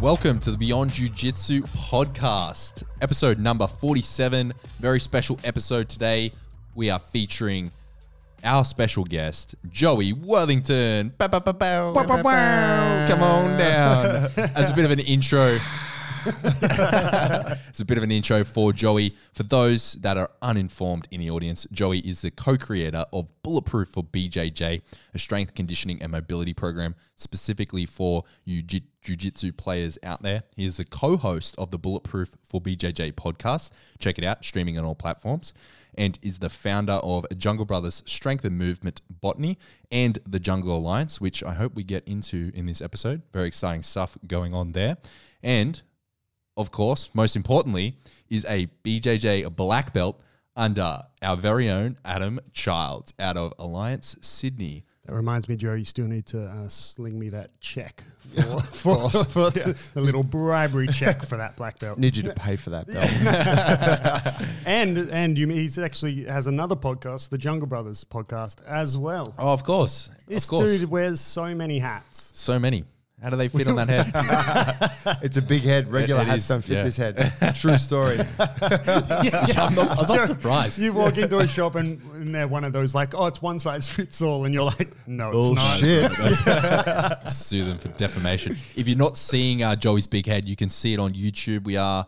Welcome to the Beyond Jiu Jitsu podcast, episode number 47. Very special episode today. We are featuring our special guest, Joey Worthington. Bow, bow, bow. Come on down. As a bit of an intro, it's a bit of an intro for Joey. For those that are uninformed in the audience, Joey is the co creator of Bulletproof for BJJ, a strength conditioning and mobility program specifically for jiu jitsu players out there. He is the co host of the Bulletproof for BJJ podcast. Check it out, streaming on all platforms. And is the founder of Jungle Brothers Strength and Movement Botany and the Jungle Alliance, which I hope we get into in this episode. Very exciting stuff going on there. And of course, most importantly, is a BJJ black belt under our very own Adam Childs out of Alliance Sydney. That reminds me, Joe, you still need to uh, sling me that check for, for, for the, the little bribery check for that black belt. Need you to pay for that belt. and and you he's actually has another podcast, the Jungle Brothers podcast, as well. Oh, of course. This of course. dude wears so many hats. So many. How do they fit on that head? it's a big head. Regular It- it hats is, don't fit yeah. this head. True story. I'm not, I'm not surprised. You walk into a shop and, and they're one of those like, oh, it's one size fits all, and you're like, no, it's not. Shit. Sue them for defamation. If you're not seeing uh, Joey's big head, you can see it on YouTube. We are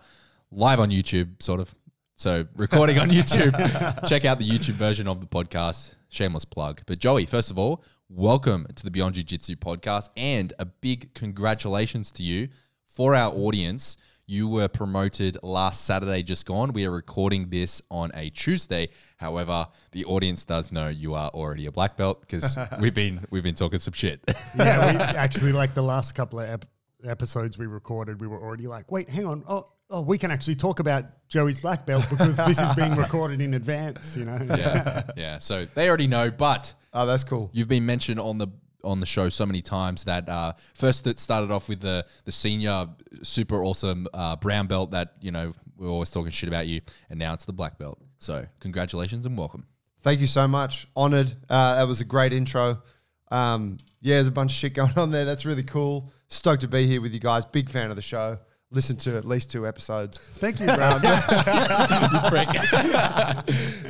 live on YouTube, sort of. So recording on YouTube. Check out the YouTube version of the podcast. Shameless plug. But Joey, first of all, welcome to the Beyond Jiu Jitsu podcast and a big congratulations to you for our audience. You were promoted last Saturday, just gone. We are recording this on a Tuesday. However, the audience does know you are already a black belt because we've been we've been talking some shit. yeah, we actually like the last couple of ep- episodes we recorded, we were already like, wait, hang on, oh, oh, we can actually talk about Joey's black belt because this is being recorded in advance, you know. yeah, yeah. So they already know, but Oh, that's cool. you've been mentioned on the on the show so many times that uh, first it started off with the the senior super awesome uh, brown belt that you know we're always talking shit about you, and now it's the black belt. So congratulations and welcome. Thank you so much. Honored. Uh, that was a great intro. Um, yeah, there's a bunch of shit going on there. That's really cool. Stoked to be here with you guys. Big fan of the show. Listened to at least two episodes. Thank you, Brown. bro. yeah,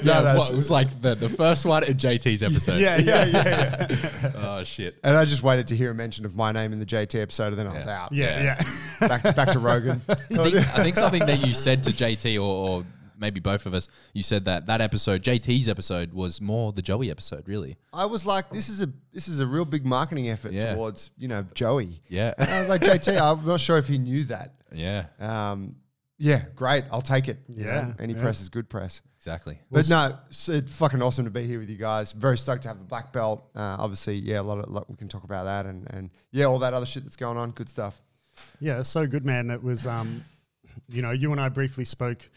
no, what, it was like the, the first one in JT's episode. yeah, yeah, yeah, yeah. Oh shit. And I just waited to hear a mention of my name in the JT episode, and then I was out. Yeah, Yeah. yeah. Back, back to Rogan. I think, I think something that you said to JT or, or maybe both of us, you said that that episode, JT's episode, was more the Joey episode, really. I was like, this is a this is a real big marketing effort Yeah. towards you know Joey. Yeah. And I was like, JT, I'm not sure if he knew that. Yeah, Um, yeah, great. I'll take it. you Yeah, any yeah. press is good press. exactly. But no, it's it's fucking awesome to be here with you guys. Very stoked to have a black belt. Uh, obviously, yeah, a lot of lot, we can talk about that and and yeah, all that other shit that's going on. Good stuff. Yeah, it's so good, man. It was, um, you know, you and I briefly spoke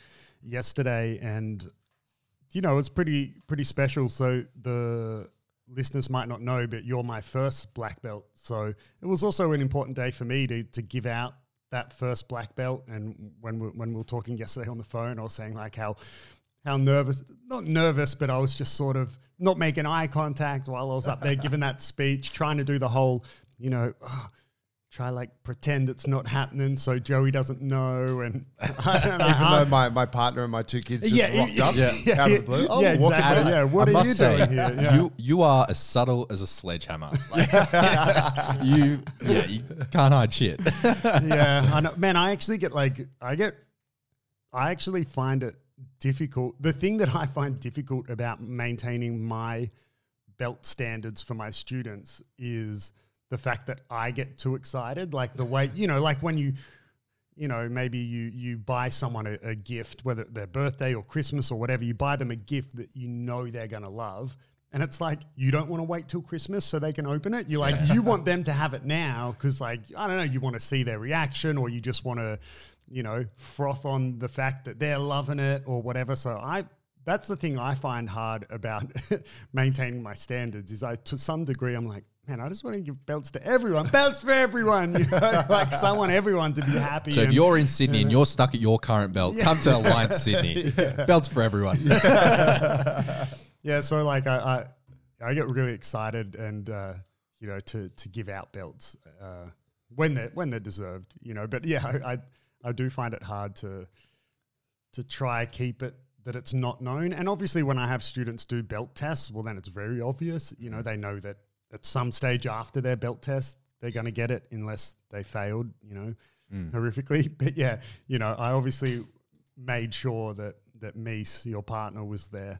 yesterday, and you know, it's pretty pretty special. So the listeners might not know, but you're my first black belt. So it was also an important day for me to to give out that first black belt. And when we, when we were talking yesterday on the phone, I was saying like how how nervous, not nervous, but I was just sort of not making eye contact while I was up there giving that speech, trying to do the whole, you know, oh, try like pretend it's not happening so Joey doesn't know. And Even though my, my partner and my two kids just Yeah, rocked up yeah, out of the blue. Oh, yeah, exactly. Yeah, what I are must you say, doing here? Yeah. You you are as subtle as a sledgehammer. Like, you yeah, you can't hide shit. yeah, I know. Man, I actually get like, I get, I actually find it difficult. The thing that I find difficult about maintaining my belt standards for my students is the fact that I get too excited. Like the way, you know, like when you, you know, maybe you you buy someone a, a gift, whether it's their birthday or Christmas or whatever, you buy them a gift that you know they're gonna love. And it's like you don't want to wait till Christmas so they can open it. You're like you want them to have it now because like I don't know, you want to see their reaction or you just want to, you know, froth on the fact that they're loving it or whatever. So I that's the thing I find hard about maintaining my standards is I to some degree I'm like, man, I just want to give belts to everyone. belts for everyone. You know, like so I want everyone to be happy. So if you're in Sydney and you're stuck at your current belt, come to Alliance Sydney. Belts for everyone. yeah, so like I, I I get really excited and uh, you know, to to give out belts uh, when they're when they're deserved, you know. But yeah, I, I I do find it hard to to try keep it that it's not known. And obviously, when I have students do belt tests, well, then it's very obvious. You know, they know that at some stage after their belt test, they're going to get it unless they failed. You know, mm. horrifically. But yeah, you know, I obviously made sure that that Mies, your partner, was there.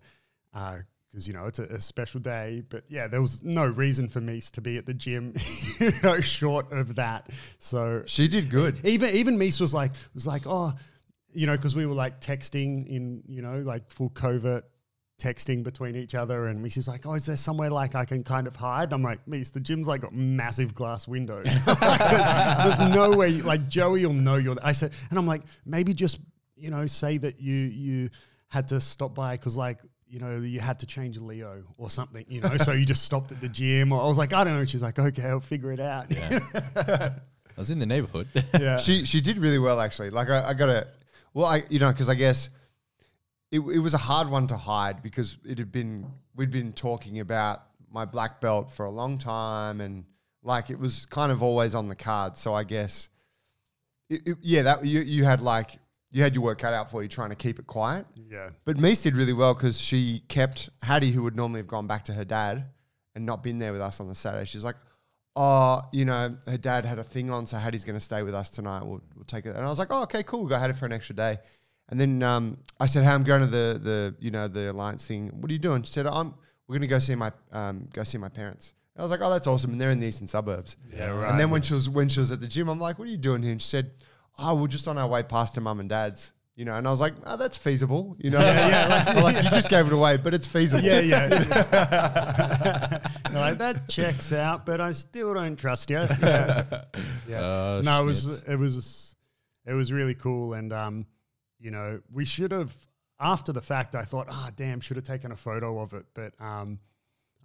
Uh, because you know it's a, a special day. But yeah, there was no reason for Mies to be at the gym, you know, short of that. So She did good. even even Mies was like was like oh, you know, because we were like texting in you know like full covert texting between each other, and Mies is like, oh, is there somewhere like I can kind of hide? I'm like, Mies, the gym's like got massive glass windows. There's no way. Like Joey will know you're. There. I said, and I'm like, maybe just you know say that you you had to stop by because like. You know, you had to change Leo or something, you know, so you just stopped at the gym. Or I was like, I don't know. She's like, okay, I'll figure it out. Yeah. I was in the neighborhood. yeah. She she did really well actually. Like I, I got to, well, I you know because I guess it, it was a hard one to hide because it had been we'd been talking about my black belt for a long time and like it was kind of always on the card. So I guess, it, it- yeah, that you you had like you had your work cut out for you trying to keep it quiet. Yeah. But Mies did really well because she kept Hattie, who would normally have gone back to her dad and not been there with us on the Saturday. She's like, "Oh, you know, her dad had a thing on, so Hattie's going to stay with us tonight. We'll, we'll take it." And I was like, "Oh, okay, cool. We'll go Hattie for an extra day." And then um, I said, "Hey, I'm going to the the you know the alliance thing. What are you doing?" She said, "I'm we're going to go see my um, go see my parents." And I was like, "Oh, that's awesome!" And they're in the eastern suburbs. Yeah, right. And then when she was when she was at the gym, I'm like, "What are you doing here?" And she said, "Oh, we're just on our way past to mum and dad's." You know, and I was like, "Oh, that's feasible." You know, yeah, like, you just gave it away, but it's feasible. Yeah, yeah. Like that checks out, but I still don't trust you. Yeah, yeah. Uh, no, it was it was it was really cool, and um, you know, we should have after the fact. I thought, ah, damn, should have taken a photo of it, but um,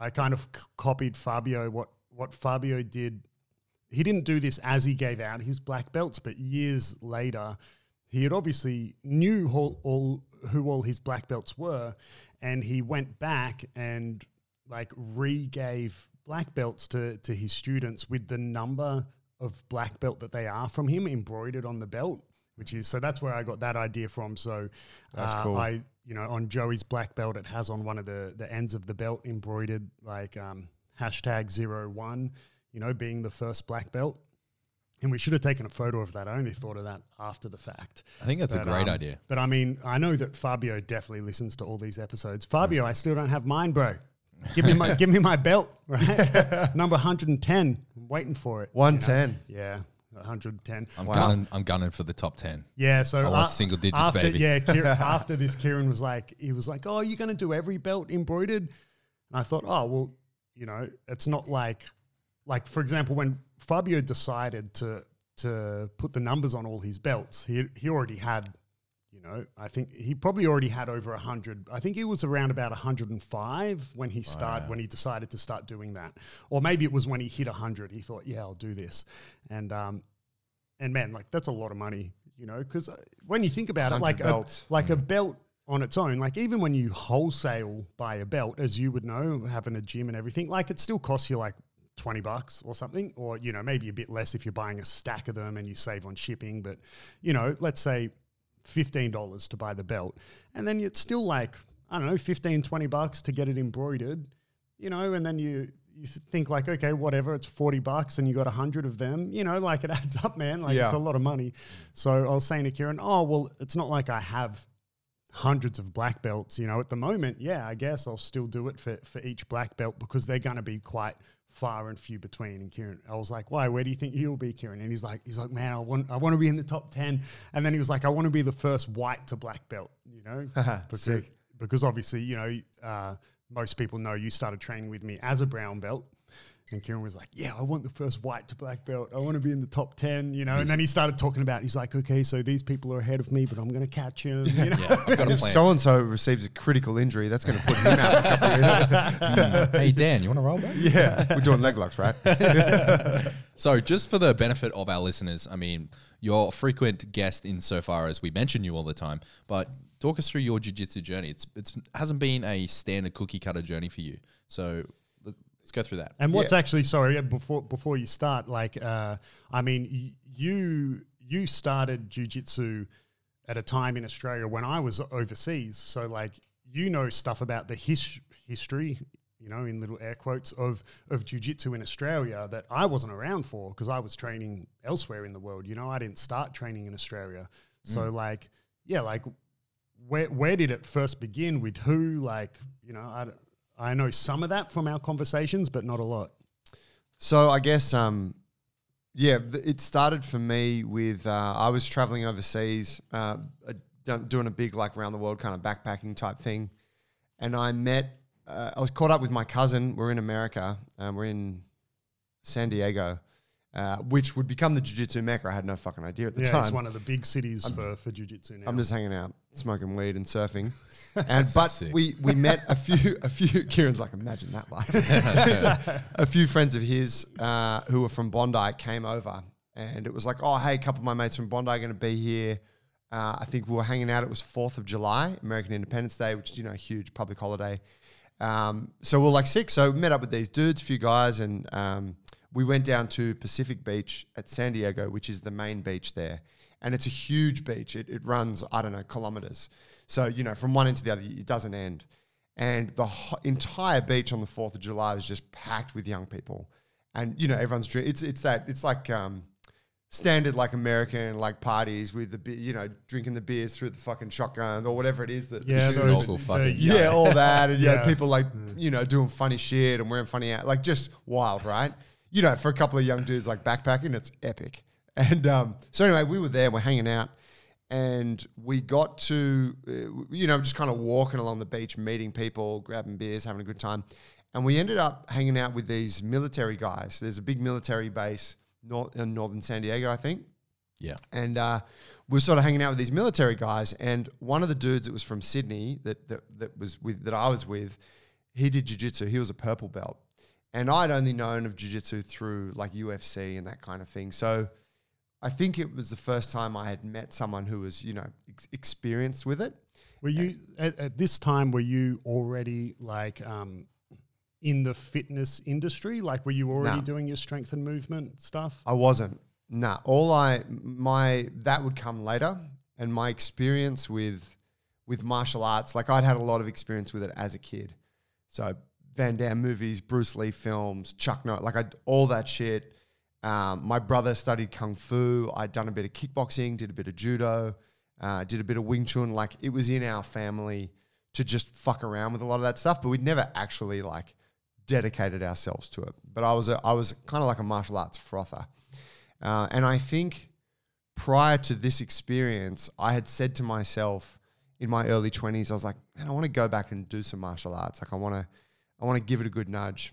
I kind of c- copied Fabio. What what Fabio did, he didn't do this as he gave out his black belts, but years later, he had obviously knew all, all who all his black belts were, and he went back and like re-gave black belts to to his students with the number of black belt that they are from him embroidered on the belt. Which is so that's where I got that idea from. So That's uh, cool. I you know on Joey's black belt it has on one of the the ends of the belt embroidered like um, hashtag zero one. You know, being the first black belt. And we should have taken a photo of that. I only thought of that after the fact. I think that's a great um, idea. But I mean, I know that Fabio definitely listens to all these episodes. Fabio, I still don't have mine, bro. Give me my give me my belt, right? Number 110. I'm waiting for it. you know? 110. Yeah, 110. I'm Wow. gunning. I'm gunning for the top ten. Yeah, so I want a- single digits, after, baby. Yeah, Kieran, after this, Kieran was like, he was like, "Oh, you're going to do every belt embroidered?" And I thought, "Oh, well, you know, it's not like, like for example, when Fabio decided to to put the numbers on all his belts, he he already had." You know, I think he probably already had over hundred. I think he was around about hundred and five when he started when he decided to start doing that, or maybe it was when he hit hundred. He thought, "Yeah, I'll do this," and um, and man, like that's a lot of money, you know, because when you think about it, 100 like a, belts. like a belt on its own, like even when you wholesale buy a belt, as you would know, having a gym and everything, like it still costs you like 20 bucks or something, or, you know, maybe a bit less if you're buying a stack of them and you save on shipping. But, you know, let's say $15 to buy the belt. And then it's still like, I don't know, 15, 20 bucks to get it embroidered, you know, and then you, you think like, okay, whatever, it's 40 bucks and you got a hundred of them, you know, like it adds up, man. Like Yeah. it's a lot of money. So I was saying to Kieran, oh, well, it's not like I have hundreds of black belts, you know, at the moment. Yeah, I guess I'll still do it for, for each black belt because they're going to be quite far and few between. And Kieran, I was like, why, where do you think you'll be, Kieran? And he's like, he's like, man, I want, I want to be in the top 10. And then he was like, I want to be the first white to black belt, you know, because, because obviously, you know, uh, most people know you started training with me as a brown belt. And Kieran was like, "Yeah, I want the first white to black belt. I want to be in the top ten, you know." And then he started talking about. He's like, "Okay, so these people are ahead of me, but I'm going to catch him." You know? Yeah, I've got a If plan. so and so receives a critical injury, that's going to put him out. for a couple of years. hey Dan, you want to roll back? yeah, we're doing leg locks, right? So, just for the benefit of our listeners, I mean, you're a frequent guest insofar as we mention you all the time, but talk us through your jiu-jitsu journey. It's it's hasn't been a standard cookie cutter journey for you. So, let- Let's go through that. And what's Yeah. actually sorry before before you start, like uh, I mean, y- you you started jujitsu at a time in Australia when I was overseas, so like you know stuff about the his- history, you know, in little air quotes of of jujitsu in Australia that I wasn't around for because I was training elsewhere in the world. You know, I didn't start training in Australia, so like yeah, like where where did it first begin with who? Like you know, I. I know some of that from our conversations, but not a lot. So I guess, um, yeah, th- it started for me with uh, I was traveling overseas, uh, doing a big like round the world kind of backpacking type thing, and I met. Uh, I was caught up with my cousin. We're in America. Um, we're in San Diego, uh, which would become the jiu-jitsu mecca. I had no fucking idea at the time. Yeah, time. it's one of the big cities for, for jiu-jitsu now. I'm just hanging out, smoking weed and surfing. And but Sick. we we met a few a few Kieran's like imagine that life. a few friends of his uh, who were from Bondi came over, and it was like, oh hey, a couple of my mates from Bondi are going to be here. Uh, I think we were hanging out. It was Fourth of July, American Independence Day, which is you know a huge public holiday. Um, so we we're like six. So we met up with these dudes, a few guys, and um, we went down to Pacific Beach at San Diego, which is the main beach there. And it's a huge beach. It, it runs, I don't know, kilometers. So, you know, from one end to the other, it doesn't end. And the ho- entire beach on the 4th of July was just packed with young people. And, you know, everyone's drinking. It's, it's that, it's like um, standard, like American, like parties with the, be- you know, drinking the beers through the fucking shotgun or whatever it is that yeah, those, fucking- yeah, all that, and you know, Yeah. people like you know doing funny shit and wearing funny out, like just wild, right? You know, for a couple of young dudes like backpacking, it's epic. And um, so anyway, we were there, we're hanging out, and we got to uh, you know just kind of walking along the beach, meeting people, grabbing beers, having a good time, and we ended up hanging out with these military guys. There's a big military base north in northern San Diego, I think Yeah. and uh, we're sort of hanging out with these military guys. And one of the dudes that was from Sydney that that, that was with that I was with, he did jujitsu. He was a purple belt, and I'd only known of jujitsu through like UFC and that kind of thing. So I think it was the first time I had met someone who was you know ex- experienced with it. Were you at, at this time? Were you already like um, in the fitness industry? Like, were you already No. doing your strength and movement stuff? I wasn't. Nah, all I my that would come later, and my experience with with martial arts, like I'd had a lot of experience with it as a kid. So Van Damme movies, Bruce Lee films, Chuck Norris, like I all that shit. Um, my brother studied kung fu. I'd done a bit of kickboxing, did a bit of judo, uh, did a bit of Wing Chun. Like it was in our family to just fuck around with a lot of that stuff, but we'd never actually like dedicated ourselves to it. But I was a, I was kind of like a martial arts frother. Uh, and I think prior to this experience, I had said to myself in my early 20s, I was like, man, I want to go back and do some martial arts. Like I want to, I want to give it a good nudge.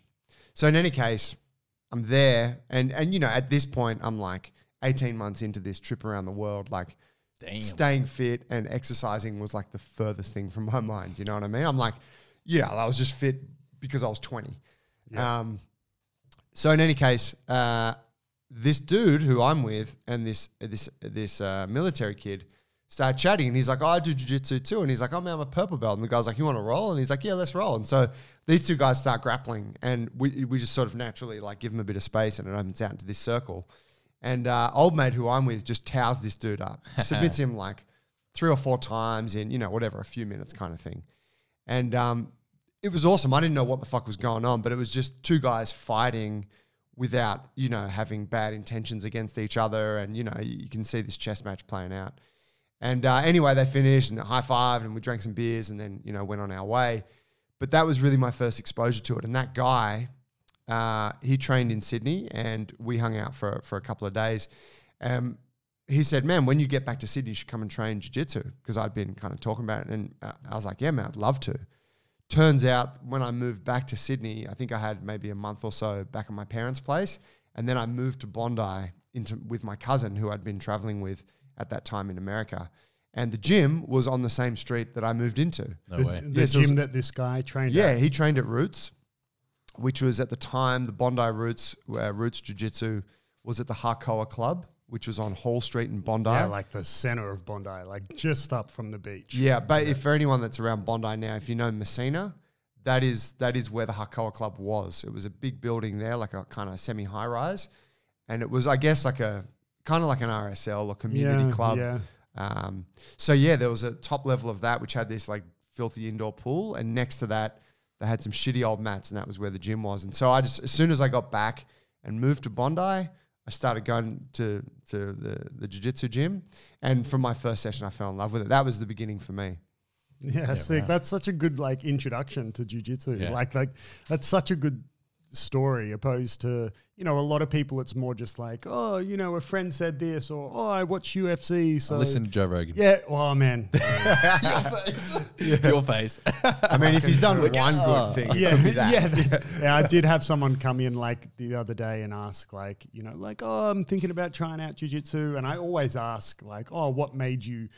So in any case, I'm there. And, and, you know, at this point, I'm like 18 months into this trip around the world, like Damn. staying fit and exercising was like the furthest thing from my mind. You know what I mean? I'm like, yeah, I was just fit because I was 20. Um, so in any case, uh, this dude who I'm with and this this this uh, military kid started chatting, and he's like, "Oh, I do jujitsu too," and he's like, "Oh man, I'm a purple belt," and the guy's like, "You want to roll?" And he's like, "Yeah, let's roll." And so these two guys start grappling, and we we just sort of naturally like give him a bit of space, and it opens out into this circle. And uh, old mate who I'm with just towers this dude up, submits him like three or four times in you know whatever a few minutes kind of thing, and um, it was awesome. I didn't know what the fuck was going on, but it was just two guys fighting without you know having bad intentions against each other, and you know you can see this chess match playing out. And uh, anyway, they finished and high fived, and we drank some beers, and then you know went on our way. But that was really my first exposure to it. And that guy, uh, he trained in Sydney, and we hung out for for a couple of days. Um, he said, "Man, when you get back to Sydney, you should come and train jiu-jitsu because I'd been kind of talking about it." And uh, I was like, "Yeah, man, I'd love to." Turns out, when I moved back to Sydney, I think I had maybe a month or so back at my parents' place, and then I moved to Bondi into with my cousin who I'd been traveling with at that time in America. And the gym was on the same street that I moved into. No the way. the Yes, it was- gym that this guy trained Yeah, at. he trained at Roots, which was at the time the Bondi Roots, uh, Roots Jiu Jitsu was at the Hakoah Club, which was on Hall Street in Bondi. Yeah, like the center of Bondi, like just up from the beach. Yeah, but if for anyone that's around Bondi now, if you know Messina, that is that is where the Hakoah Club was. It was a big building there, like a kind of semi high rise, and it was, I guess, like a kind of like an RSL or community Yeah, club. yeah. Um, so yeah, there was a top level of that which had this like filthy indoor pool, and next to that, they had some shitty old mats, and that was where the gym was. And so I just, as soon as I got back and moved to Bondi, I started going to to the the jiu-jitsu gym, and from my first session, I fell in love with it. That was the beginning for me. Yeah, sick. right. That's such a good like introduction to jujitsu. Yeah. Like, like that's such a good story opposed to you know a lot of people. It's more just like, oh, you know, a friend said this, or oh, I watch UFC. So Listen to Joe Rogan. Yeah. Oh man. Your face. Your face. I mean, if he's done one "Oh." good thing, yeah, that. yeah, yeah. I did have someone come in like the other day and ask, like, you know, like, oh, I'm thinking about trying out jujitsu, and I always ask, like, oh, what made you,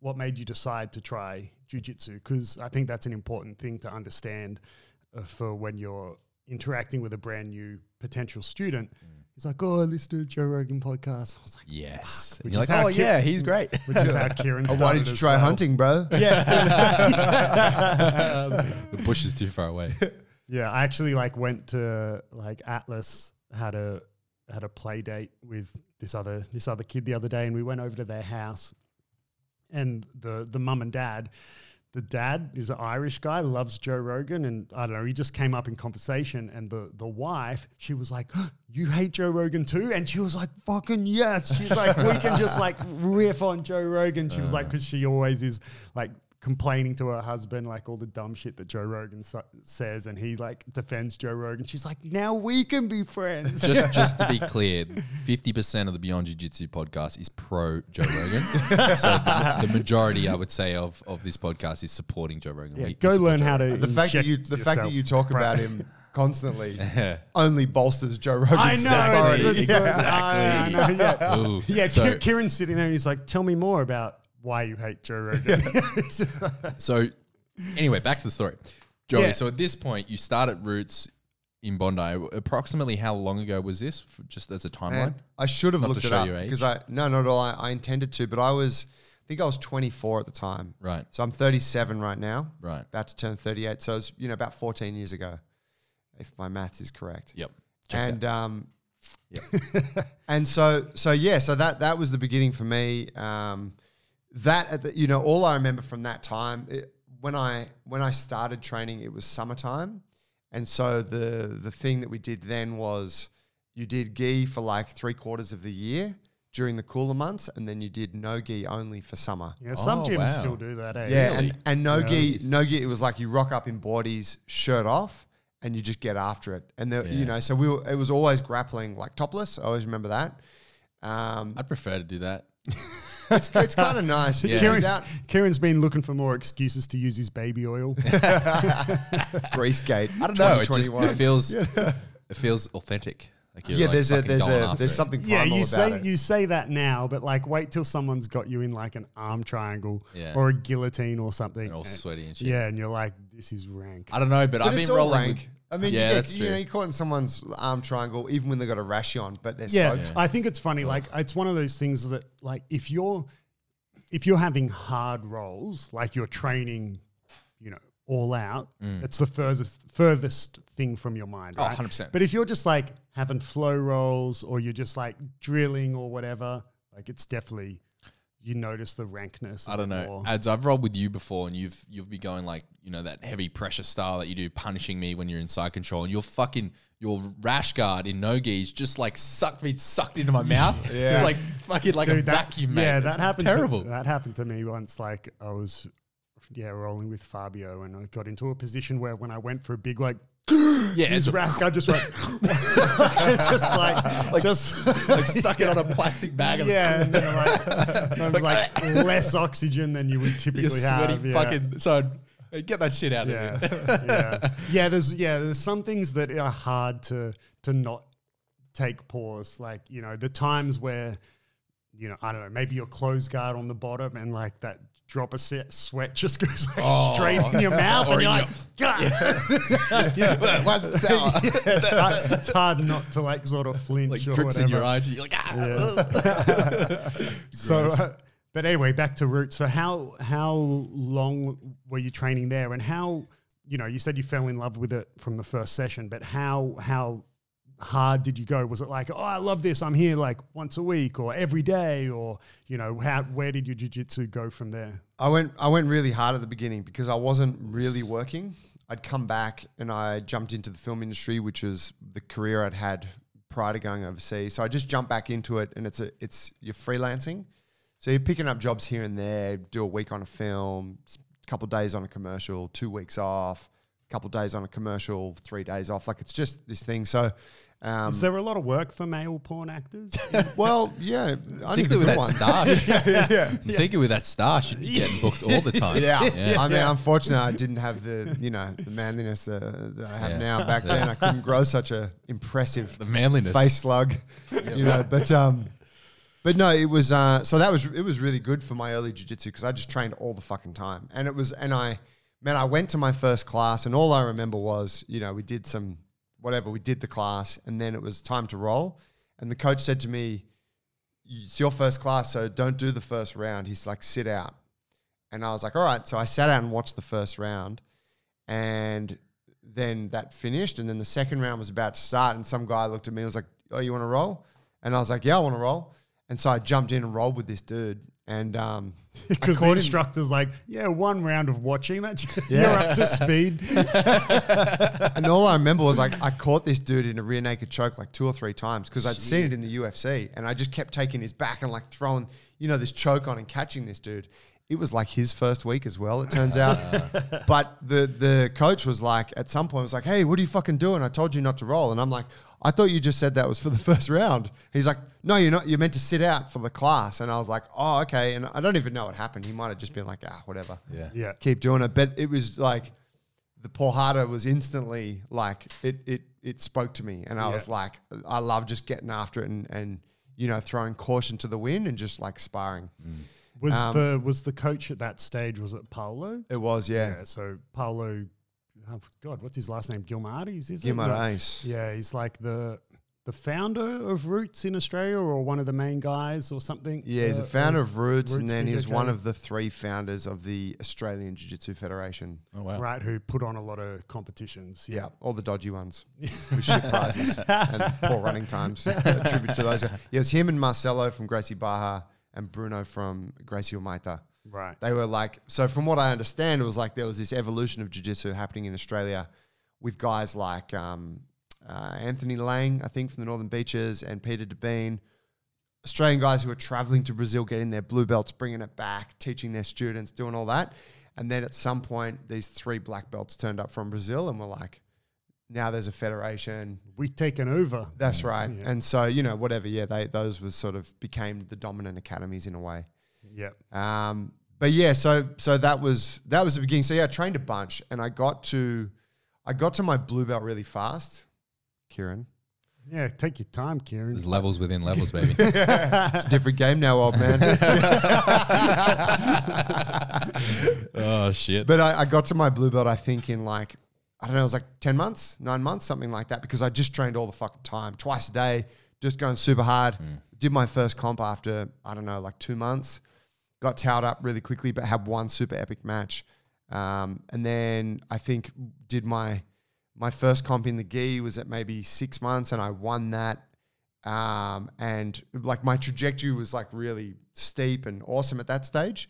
what made you decide to try jujitsu? Because I think that's an important thing to understand uh, for when you're interacting with a brand new potential student. Mm. He's like, oh, I listened to the Joe Rogan podcast. I was like, Yes. You're like, oh Ki- yeah, he's great. which is how Kieran. Oh, why did you try well. hunting, bro? Yeah. the bush is too far away. Yeah, I actually like went to like Atlas had a had a play date with this other this other kid the other day, and we went over to their house, and the the mum and dad. The dad is an Irish guy, loves Joe Rogan, and I don't know. He just came up in conversation, and the the wife, she was like, "You hate Joe Rogan too?" And she was like, "Fucking yes!" She's like, "We can just like riff on Joe Rogan." She was like, uh. "Because she always is like complaining to her husband like all the dumb shit that Joe Rogan sa- says, and he like defends Joe Rogan. She's like, "Now we can be friends." just just to be clear, fifty percent of the Beyond Jiu Jitsu podcast is pro Joe Rogan. so the, the majority, I would say, of, of this podcast is supporting Joe Rogan. yeah, We- go we learn Joe how to. The fact that you the fact that you talk about him constantly only bolsters Joe Rogan's I know. authority. It's, it's, I, I know. Yeah, Ooh. yeah. So- Kieran's sitting there, and he's like, "Tell me more about why you hate Joe Rogan." So, anyway, back to the story. Joey, Yeah. so at this point, you start at Roots in Bondi. Approximately how long ago was this, for, just as a timeline? Man, I should have Not to looked it show up your age. because I no not at all. I, I intended to, but I was I think I was 24 at the time. Right. So I'm 37 right now. Right. About to turn 38. So it's you know about 14 years ago, if my math is correct. Yep. Checks and um, Yep. and so so yeah, so that that was the beginning for me. Um, that at the, you know all I remember from that time it, when I when I started training, it was summertime, and so the the thing that we did then was you did gi for like three quarters of the year during the cooler months, and then you did no gi only for summer. yeah, some Oh, gyms wow. still do that. Eh? Yeah, Really? and, and no Yeah. gi, no gi. It was like you rock up in bodies, shirt off, and you just get after it. And the, Yeah. you know, so we were, it was always grappling like topless. I always remember that. Um, I'd prefer to do that. it's it's kind of nice. Yeah. Kieran, Without Kieran's been looking for more excuses to use his baby oil. grease gate. I don't know. It just it feels it feels authentic. Like you're yeah, like there's a there's a there's it. something yeah, you about say it. you say that now, but like wait till someone's got you in like an arm triangle Yeah. or a guillotine or something. And all and- sweaty and shit. Yeah, and you're like, this is rank. I don't know, but, But I've been all rolling. rank. With, I mean, Yeah, you, get, that's you true. know, you're caught in someone's arm triangle, even when they've got a rash on, but they're yeah, soaked. I think it's funny. Like it's one of those things that like if you're if you're having hard rolls, like you're training, you know, all out, it's the furthest furthest thing from your mind. Mm. Oh, 100%. But if you're just like having flow rolls or you're just like drilling or whatever, like it's definitely you notice the rankness. I don't know. Ads I've rolled with you before, and you've you've be going like you know that heavy pressure style that you do, punishing me when you're in side control, and your fucking your rash guard in no gis just like sucked me sucked into my mouth, just like fucking like a that- vacuum, mate. Yeah, It's that happened. Terrible. To, that happened to me once. Like I was, yeah, rolling with Fabio, and I got into a position where when I went for a big like yeah, his it's rack, I just went, it's just like, like, just like suck it on a plastic bag. Of yeah, and then like, no, like less oxygen than you would typically you're sweaty, have. Yeah. fucking. So get that shit out yeah, of here. yeah, yeah. There's yeah, there's some things that are hard to to not take pause. Like you know, the times where you know, I don't know, maybe your clothes guard on the bottom and like that drop a se- sweat just goes like Oh. straight in your mouth, and you're like, God. yeah. Why is it sour? Yeah, it's, hard, it's hard not to like sort of flinch like or drips whatever. in your eyes. You're like, ah. So, uh, but anyway, back to roots. So, how how long were you training there, and how you know, you said you fell in love with it from the first session, but how how hard did you go? Was it like, oh, I love this, I'm here like once a week or every day, or you know, how where did your jiu-jitsu go from there? I went I went really hard at the beginning because I wasn't really working. I'd come back and I jumped into the film industry, which was the career I'd had prior to going overseas. So I just jumped back into it, and it's a it's you're freelancing, so you're picking up jobs here and there. Do a week on a film, a couple days on a commercial, two weeks off, a couple days on a commercial, three days off. Like it's just this thing. So. Um, Is there a lot of work for male porn actors? well, yeah, only Particularly with that ones. stash. yeah, yeah. I'm thinking with that stash, you'd be getting booked all the time. Yeah. Yeah. I mean, unfortunately, I didn't have the you know the manliness uh, that I have Yeah. now. Back then, I couldn't grow such a impressive The manliness. face slug, you know. But um, but no, it was uh, so that was it was really good for my early jujitsu because I just trained all the fucking time, and it was and I man, I went to my first class, and all I remember was you know we did some whatever we did the class, and then it was time to roll, and the coach said to me. It's your first class, so don't do the first round. He's like, sit out. And I was like, all right. So I sat out and watched the first round. And then that finished. And then the second round was about to start. And some guy looked at me and was like, oh, you want to roll? And I was like, yeah, I want to roll. And so I jumped in and rolled with this dude. And um, Because the caught him- instructor's like, yeah, one round of watching that, you're up to speed. and all I remember was like I caught this dude in a rear naked choke like two or three times because I'd seen it in the UFC, and I just kept taking his back and like throwing, you know, this choke on and catching this dude. It was like his first week as well, it turns out. but the the coach was like, at some point, was like, "Hey, what are you fucking doing? I told you not to roll." And I'm like, "I thought you just said that was for the first round." He's like, "No, you're not. You're meant to sit out for the class." And I was like, "Oh, okay." And I don't even know what happened. He might have just been like, "Ah, whatever." Yeah. yeah. keep doing it. But it was like the Paul Harder was instantly like it it it spoke to me, and I Yeah. was like, I love just getting after it and and you know throwing caution to the wind and just like sparring. Was Um, the was the coach at that stage? Was it Paolo? It was yeah, Yeah. So Paolo, oh God, what's his last name? Gilmarties, is it? Gilmar No. Yeah, he's like the the founder of Roots in Australia, or one of the main guys, or something. Yeah, he's uh, the founder of Roots, and then he's one of the three founders of the Australian Jiu Jitsu Federation. Oh, wow. right who put on a lot of competitions. Yeah, all the dodgy ones with shit prizes and poor running times. Tribute to those. Yeah, it was him and Marcelo from Gracie Barra and Bruno from Gracie Humaita. Right. They were like, so from what I understand, it was like there was this evolution of jiu-jitsu happening in Australia with guys like um, uh, Anthony Lang, I think, from the Northern Beaches, and Peter Devine. Australian guys who were traveling to Brazil, getting their blue belts, bringing it back, teaching their students, doing all that. And then at some point, these three black belts turned up from Brazil and were like, now there's a federation. We've taken over. That's right. Yeah. And so, you know, whatever, yeah, they those was sort of became the dominant academies in a way. Yeah. Um, but yeah, so so that was that was the beginning. So yeah, I trained a bunch, and I got to I got to my blue belt really fast. Kieran, Yeah. Take your time, Kieran. There's levels within levels, baby. it's a different game now, old man. oh shit. but I, I got to my blue belt, I think, in like I don't know, it was like ten months, nine months, something like that, because I just trained all the fucking time, twice a day, just going super hard. Did my first comp after I don't know, like two months. Got towed up really quickly, but had one super epic match. Um, and then I think did my my first comp in the gi was at maybe six months, and I won that. Um, and like my trajectory was like really steep and awesome at that stage.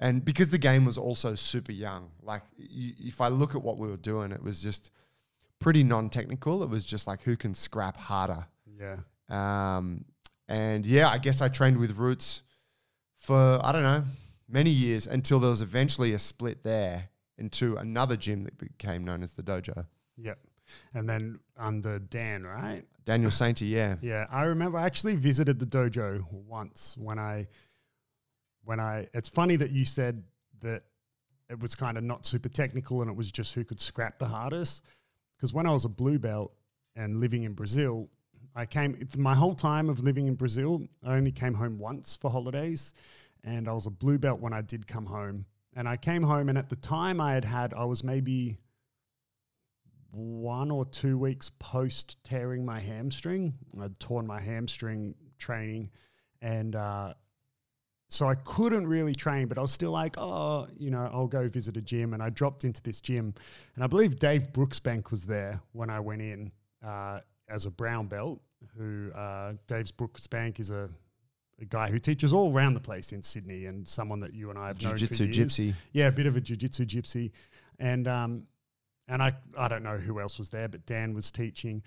And because the game was also super young, like y- if I look at what we were doing, it was just pretty non-technical. It was just like who can scrap harder. yeah. Um, and yeah, I guess I trained with Roots for, I don't know, many years until there was eventually a split there into another gym that became known as the dojo. Yep. And then under Dan, right? Daniel Sainty, yeah. Yeah, I remember I actually visited the dojo once when I when I it's funny that you said that it was kind of not super technical and it was just who could scrap the hardest because when I was a blue belt and living in Brazil, I came it's my whole time of living in Brazil, I only came home once for holidays and I was a blue belt when I did come home. And I came home and at the time I had had I was maybe one or two weeks post tearing my hamstring. I'd torn my hamstring training, and uh, so I couldn't really train, but I was still like, oh, you know, I'll go visit a gym. And I dropped into this gym, and I believe Dave Brooksbank was there when I went in uh, as a brown belt. Who uh, Dave's Brooksbank is a, a guy who teaches all around the place in Sydney, and someone that you and I have known for Jiu-jitsu years. gypsy. Yeah, a bit of a jiu-jitsu gypsy. And um and I I don't know who else was there, but Dan was teaching.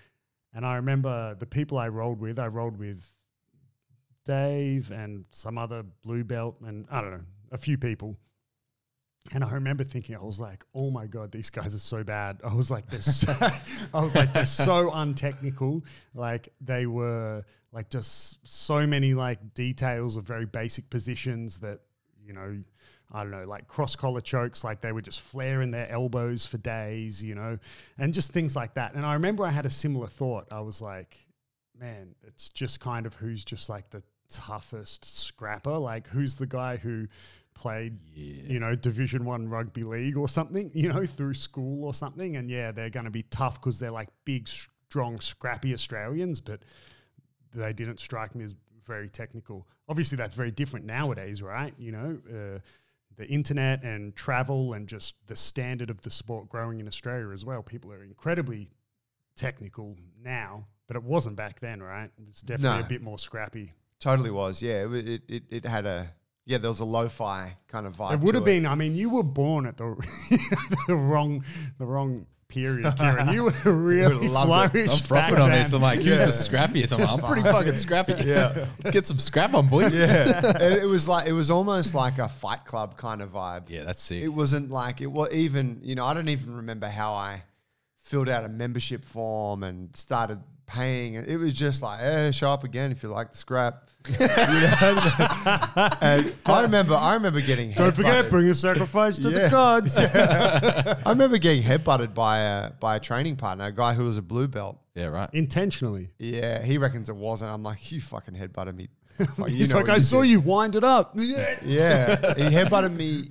And I remember the people I rolled with, I rolled with Dave and some other blue belt and I don't know, a few people. And I remember thinking, I was like, oh my God, these guys are so bad. I was like, they're so, I was like, they're so untechnical. Like they were like just so many like details of very basic positions that, you know, I don't know, like cross collar chokes, like they were just flaring their elbows for days, you know, and just things like that. And I remember I had a similar thought. I was like, man, it's just kind of who's just like the toughest scrapper. Like who's the guy who played, you know, Division One rugby league or something, you know, through school or something. And yeah, they're going to be tough because they're like big, strong, scrappy Australians, but they didn't strike me as very technical. Obviously, that's very different nowadays, right? You know, uh, the internet and travel and just the standard of the sport growing in Australia as well. People are incredibly technical now, but it wasn't back then, right? It was definitely No. a bit more scrappy. Totally was. Yeah, it, it, it had a yeah. There was a lo-fi kind of vibe. it would to have been. I mean, you were born at the the wrong the wrong period, Kieran. You would have really loved it. I'm flourished. frothing on this. I'm like, who's the scrappiest? I'm, like, I'm pretty fucking scrappy. Yeah. Let's get some scrap on, boys. Yeah, and it was like it was almost like a Fight Club kind of vibe. Yeah, that's sick. It wasn't like it was even. You know, I don't even remember how I filled out a membership form and started paying. And it was just like, eh, show up again if you like the scrap. And I remember, I remember getting. Don't forget, headbutted. bring a sacrifice to Yeah. the gods. I remember getting headbutted by a by a training partner, a guy who was a blue belt. yeah, right. Intentionally. Yeah, he reckons it wasn't. I'm like, you fucking headbutted me. Fuck, you He's know like, what I saw did." you wind it up. Yeah. Yeah, he headbutted me.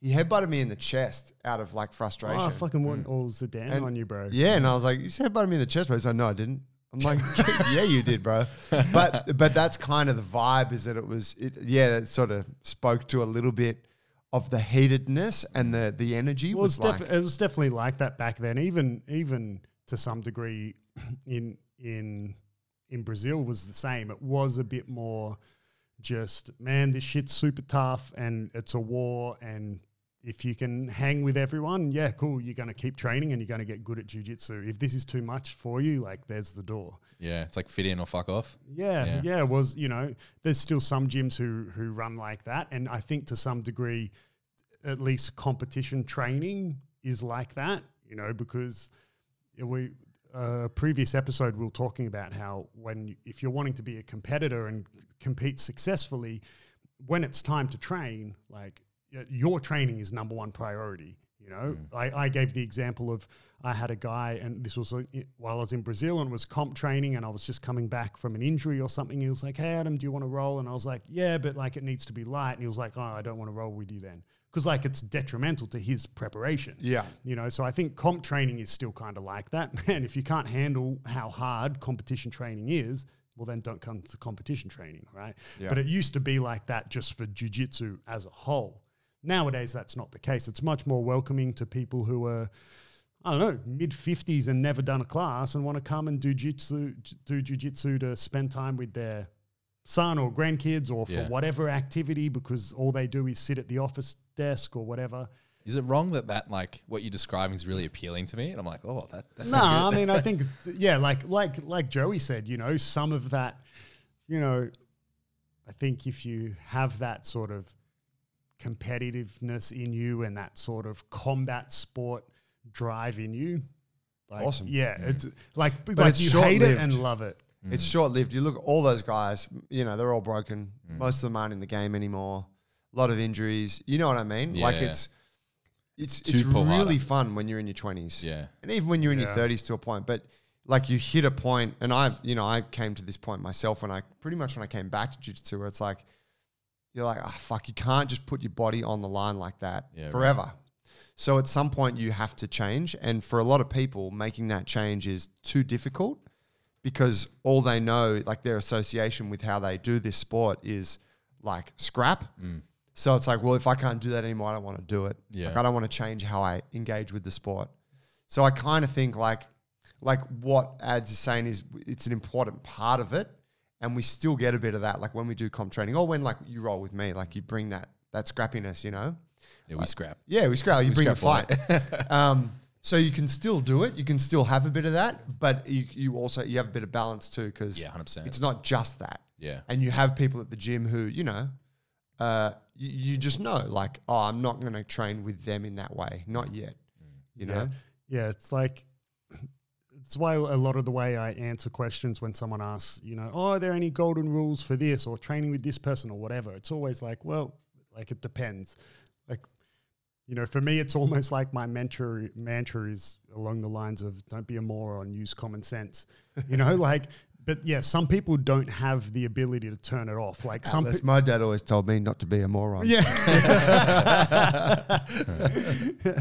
He headbutted me in the chest out of like frustration. Oh, I fucking want all Zidane And- on you, bro. Yeah, and I was like, "You headbutted me in the chest," bro. He's like, "No, I didn't." I'm like, "Yeah, you did, bro." But but that's kind of the vibe. Is that it was? It, yeah, it sort of spoke to a little bit of the heatedness and the the energy Well, was it's like. it was definitely like that back then. Even even to some degree, in in in Brazil was the same. It was a bit more just man, this shit's super tough and it's a war. And if you can hang with everyone, yeah, cool. You're going to keep training and you're going to get good at jujitsu. If this is too much for you, like there's the door. Yeah, it's like fit in or fuck off. Yeah, Yeah. yeah, was you know, there's still some gyms who who run like that, and I think to some degree, at least competition training is like that. You know, because we uh, a previous episode we were talking about how when if you're wanting to be a competitor and compete successfully, when it's time to train, like your training is number one priority. You know, mm. I, I gave the example of I had a guy, and this was while I was in Brazil and was comp training, and I was just coming back from an injury or something. He was like, "Hey, Adam, do you want to roll?" And I was like, "Yeah, but like it needs to be light." And he was like, "Oh, I don't want to roll with you then," because like it's detrimental to his preparation. yeah, You know, so I think comp training is still kind of like that. Man, if you can't handle how hard competition training is, well, then don't come to competition training, right? Yeah. But it used to be like that just for jujitsu as a whole. Nowadays, that's not the case. It's much more welcoming to people who are, I don't know, mid 50s and never done a class and want to come and do jujitsu, do jujitsu to spend time with their son or grandkids or for Yeah. whatever activity because all they do is sit at the office desk or whatever. Is it wrong that that like what you're describing is really appealing to me? And I'm like, oh, that that's No, I mean, I think yeah, like like like Joey said, you know, some of that, you know, I think if you have that sort of competitiveness in you and that sort of combat sport drive in you, like, Awesome. Yeah, it's like But like it's you hate it and love it. Mm. it's short lived. You look at all those guys. You know, they're all broken. Mm. Most of them aren't in the game anymore. A lot of injuries. You know what I mean? Like Yeah. it's it's it's really harder. fun when you're in your twenties. Yeah. and even when you're in Yeah. your thirties to a point. But like you hit a point, and I, you know, I came to this point myself when I pretty much when I came back to jiu-jitsu, where it's like you're like, ah, fuck, you can't just put your body on the line like that Yeah, right. forever. So at some point you have to change, and for a lot of people, making that change is too difficult because all they know, like their association with how they do this sport, is like scrap. So it's like, well, if I can't do that anymore, I don't want to do it. Yeah. Like I don't want to change how I engage with the sport. So I kind of think like, like what Ads is saying is it's an important part of it, and we still get a bit of that. Like when we do comp training, or when like you roll with me, like you bring that that scrappiness, you know. Yeah, we scrap. Yeah, we scrap. You bring the scrap fight. um, so you can still do it. You can still have a bit of that, but you, you also you have a bit of balance too because Yeah, 100%. it's not just that. Yeah. And you have people at the gym who you know, uh, you, you just know like, oh, I'm not going to train with them in that way, not yet. You know, Yeah, it's like it's why a lot of the way I answer questions when someone asks, you know, oh, are there any golden rules for this or training with this person or whatever? It's always like, well, like it depends. Like, you know, for me, it's almost like my mantra mantra is along the lines of don't be a moron, use common sense. You know, like, but yeah, some people don't have the ability to turn it off. Like some people. my dad always told me not to be a moron. Yeah.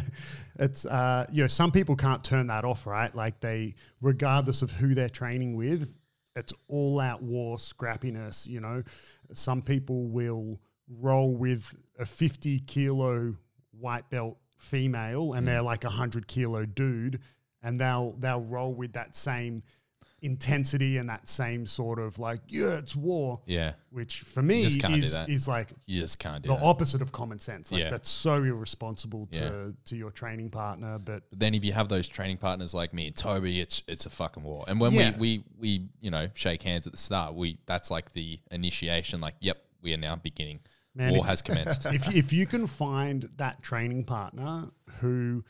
it's uh you know, some people can't turn that off, right? Like they regardless of who they're training with, it's all out war, scrappiness, you know. Some people will roll with a 50 kilo white belt female and they're like a 100 kilo dude and they'll they'll roll with that same intensity and that same sort of like yeah it's war Yeah. which for me just can't do is, is like You just can't do the that. opposite of common sense. Like Yeah. that's so irresponsible to Yeah. to your training partner. But But then if you have those training partners like me and Toby, it's it's a fucking war. And when Yeah. we, we we you know shake hands at the start, we that's like the initiation. Like, yep, we are now beginning. Man, war if- has commenced. if if you can find that training partner who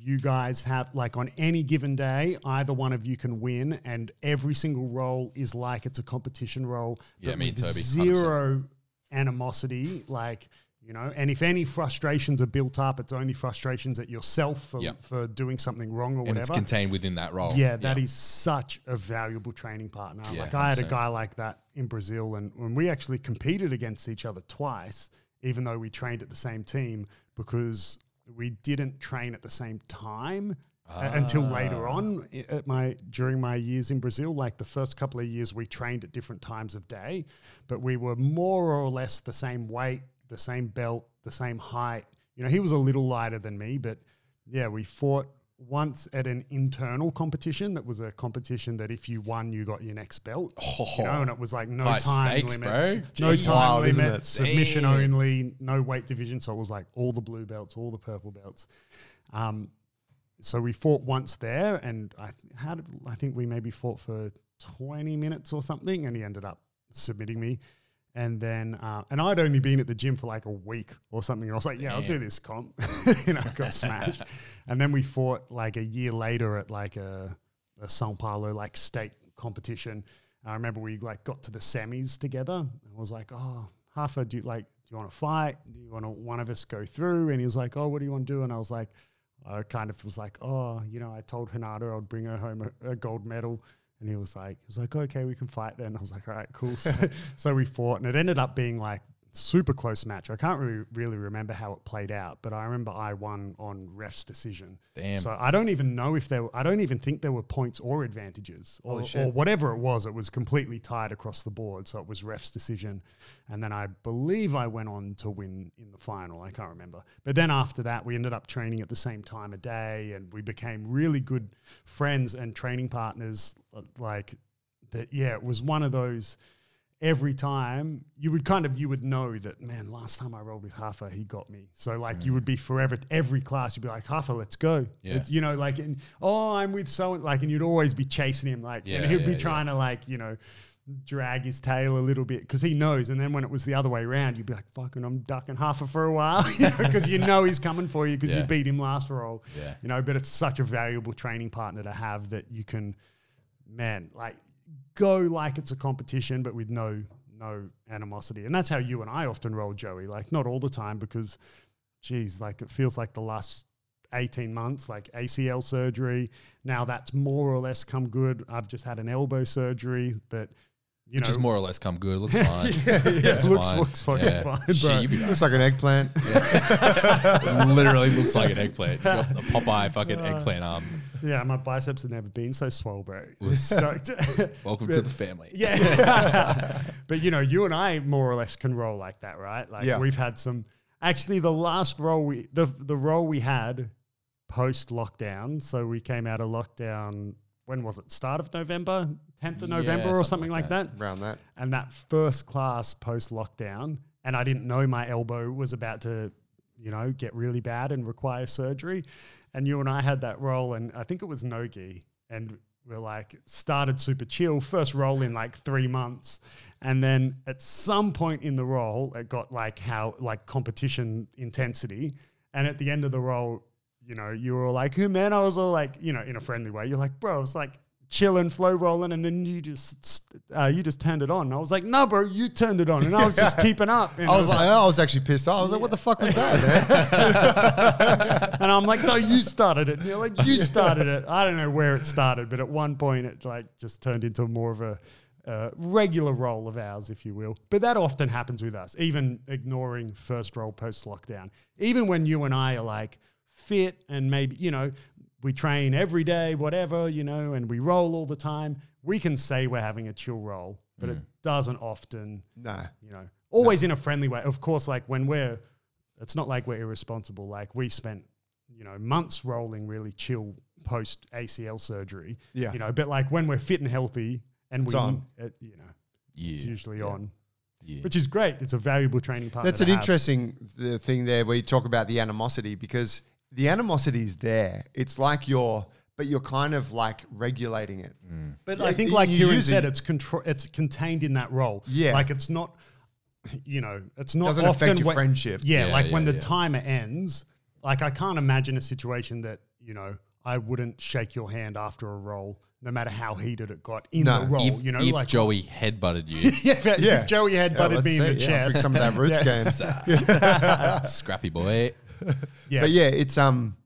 you guys have like on any given day, either one of you can win, and every single role is like it's a competition role. Yeah, me and Toby, 100%. zero animosity, like. You know, and if any frustrations are built up, it's only frustrations at yourself for, Yep. for doing something wrong or and it's whatever. contained within that role. Yeah, that is such a valuable training partner. Yeah, like I had a 100%. guy like that in Brazil, and when we actually competed against each other twice, even though we trained at the same team, because we didn't train at the same time a- until later Ah. on at my during my years in Brazil. Like the first couple of years, we trained at different times of day, but we were more or less the same weight, the same belt, the same height. You know, he was a little lighter than me, but yeah, we fought once at an internal competition that was a competition that if you won, you got your next belt. You know, and it was like no time stakes, limits, bro. no Jeez. time Wild, isn't limit, submission Damn. only, no weight division. So it was like all the blue belts, all the purple belts. Um, so we fought once there, and I th- how I think we maybe fought for twenty minutes or something, and he ended up submitting me. And then, uh, and I'd only been at the gym for like a week or something. I was like, yeah, I'll do this comp. you know, got smashed. and then we fought like a year later at like a, a Sao Paulo like state competition. I remember we like got to the semis together. And was like, oh, Hafa, do you like, do you want to fight? Do you want to, one of us go through? And he was like, oh, what do you want to do? And I was like, I kind of was like, oh, you know, I told Hinata I'd bring her home a, a gold medal. And he was like, he was like, okay, we can fight then. I was like, all right, cool. So, so we fought, and it ended up being like super close match. I can't really, really remember how it played out, but I remember I won on ref's decision. Damn. So I don't even know if there. Were, I don't even think there were points or advantages, or, or whatever it was. It was completely tied across the board. So it was ref's decision, and then I believe I went on to win in the final. I can't remember, but then after that, we ended up training at the same time a day, and we became really good friends and training partners. Like that, yeah, it was one of those every time you would kind of you would know that man last time i rolled with Hafa he got me. So like you would be mm. forever every class you'd be like Hafa let's go. Yeah. It's, you know like and, oh i'm with so like and you'd always be chasing him like Yeah, and he'd be yeah, trying to like you know drag his tail a little bit because he knows and then when it was the other way around you'd be like fucking i'm ducking Hafa for a while. Because you know he's coming for you because you beat him last roll. Yeah. you know but it's such a valuable training partner to have that you can man, like go like it's a competition, but with no no animosity. And that's how you and I often roll, Joey. Like not all the time because, geez, like it feels like the last. 18 months, like ACL surgery. Now that's more or less come good. I've just had an elbow surgery, but you Which know, is more or less come good. Looks fine. yeah, yeah, Looks looks fine. looks fucking Yeah. fine, bro. you be Looks like an eggplant. Literally looks like an eggplant. You got the Popeye fucking eggplant arm. Yeah, my biceps have never been so swole, bro. Stoked. Welcome to the family. Yeah. but you know, you and I more or less can roll like that, right? Like Yeah. we've had some actually the last roll we the the role we had post lockdown. So we came out of lockdown when was it? Start of November? 10th of Yeah, November or something something like like that. Around that. And that first class post lockdown, and I didn't know my elbow was about to, you know, get really bad and require surgery. And you and I had that roll, and I think it was Nogi, and we're like started super chill, first roll in like three months, and then at some point in the roll, it got like how like competition intensity, and at the end of the roll. You know, you were all like, "Hey man," I was all like, you know, in a friendly way. You're like, "Bro," it's like chilling, flow rolling, and then you just uh, you just turned it on. And I was like, no, bro, you turned it on, and I was just keeping up. And I was like, I was actually pissed off. I was like, what the fuck was that, man? and I'm like, no, you started it. And you're like, you started it. I don't know where it started, but at one point it like just turned into more of a uh, regular role of ours, if you will. But that often happens with us, even ignoring first role post lockdown. Even when you and I are like fit and maybe, you know, we train every day, whatever, you know, and we roll all the time, we can say we're having a chill roll, but it doesn't often no. you know, always in a friendly way. Of course, like when we're, it's not like we're irresponsible. Like we spent, you know, months rolling really chill post ACL surgery. Yeah. You know, but like when we're fit and healthy and It's we, on. It, you know, Yeah. it's usually on, yeah. which is great. It's a valuable training partner. That's an interesting the thing there where you talk about the animosity because the animosity is there. It's like you're, but you're kind of like regulating it. Mm. But Yeah, I think, like you Kieran said, it's control. It's contained in that role. Yeah. like it's not. You know, it's not Doesn't often affect your when- friendship. Yeah, Yeah, like yeah, when the yeah. timer ends. Like I can't imagine a situation that you know I wouldn't shake your hand after a roll, no matter how heated it got in No. the roll. if, you know, if like Joey headbutted you, yeah, if, Yeah. if Joey had Yeah, butted let's me in see. the Yeah, chest, bring some of that roots game. scrappy boy. Yeah, But yeah, it's um,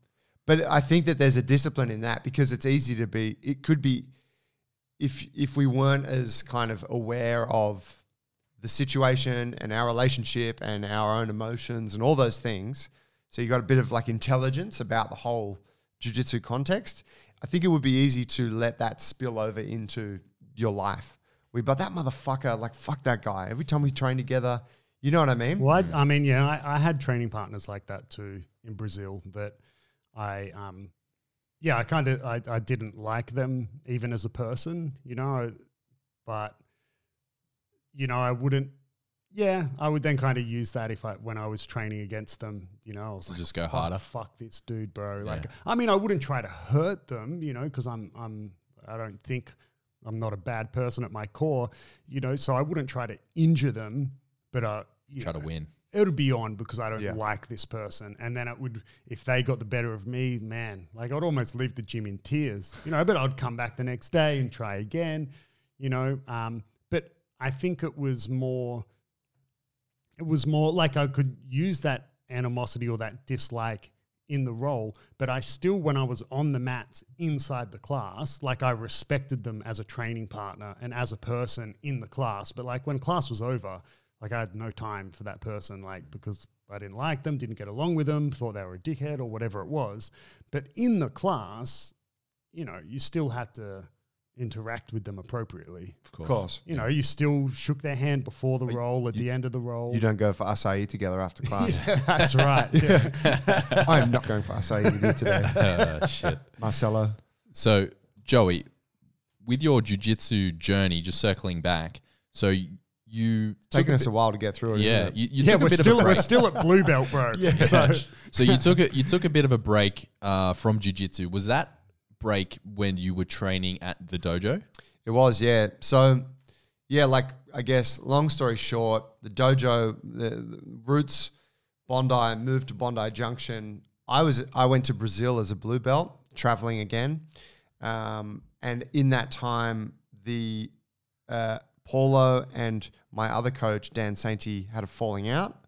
but I think that there's a discipline in that because it's easy to be. It could be if if we weren't as kind of aware of the situation and our relationship and our own emotions and all those things. So you got a bit of like intelligence about the whole jujitsu context. I think it would be easy to let that spill over into your life. We, but that motherfucker, like fuck that guy. Every time we train together, you know what I mean? Well, I, I mean, yeah, I, I had training partners like that too in Brazil that I, um, yeah, I kind of, I, I didn't like them even as a person, you know, but, you know, I wouldn't, yeah, I would then kind of use that if I, when I was training against them, you know, I was like, Just go harder. Fuck this dude, bro. Like, Yeah. I mean, I wouldn't try to hurt them, you know, because I'm, I'm, I don't think I'm not a bad person at my core, you know, so I wouldn't try to injure them, but uh, you Try to win. it would be on because I don't Yeah. like this person. And then it would, if they got the better of me, man, like I'd almost leave the gym in tears, you know, but I'd come back the next day and try again, you know. Um, but I think it was more, it was more like I could use that animosity or that dislike in the role, but I still, when I was on the mats inside the class, like I respected them as a training partner and as a person in the class. But like when class was over, like I had no time for that person, like because I didn't like them, didn't get along with them, thought they were a dickhead or whatever it was. But in the class, you know, you still had to interact with them appropriately. Of Of course. course. You know, you still shook their hand before the roll, at the end of the roll. You don't go for acai together after class. That's right. Yeah. I am not going for acai with you today, Uh, shit. Marcelo. So, Joey, with your jujitsu journey, just circling back, so you took Taking a us bit- a while to get through it. yeah, isn't it? you, you yeah, took we're bit still of a we're still at blue belt, bro. So, so you took a you took a bit of a break uh, from jujitsu. Was that break when you were training at the dojo? It was, yeah. So, yeah, like I guess, long story short, the dojo, the, the roots, Bondi, moved to Bondi Junction. I was, I went to Brazil as a blue belt, traveling again, um, and in that time, the uh, Paulo and my other coach Dan Sainty had a falling out,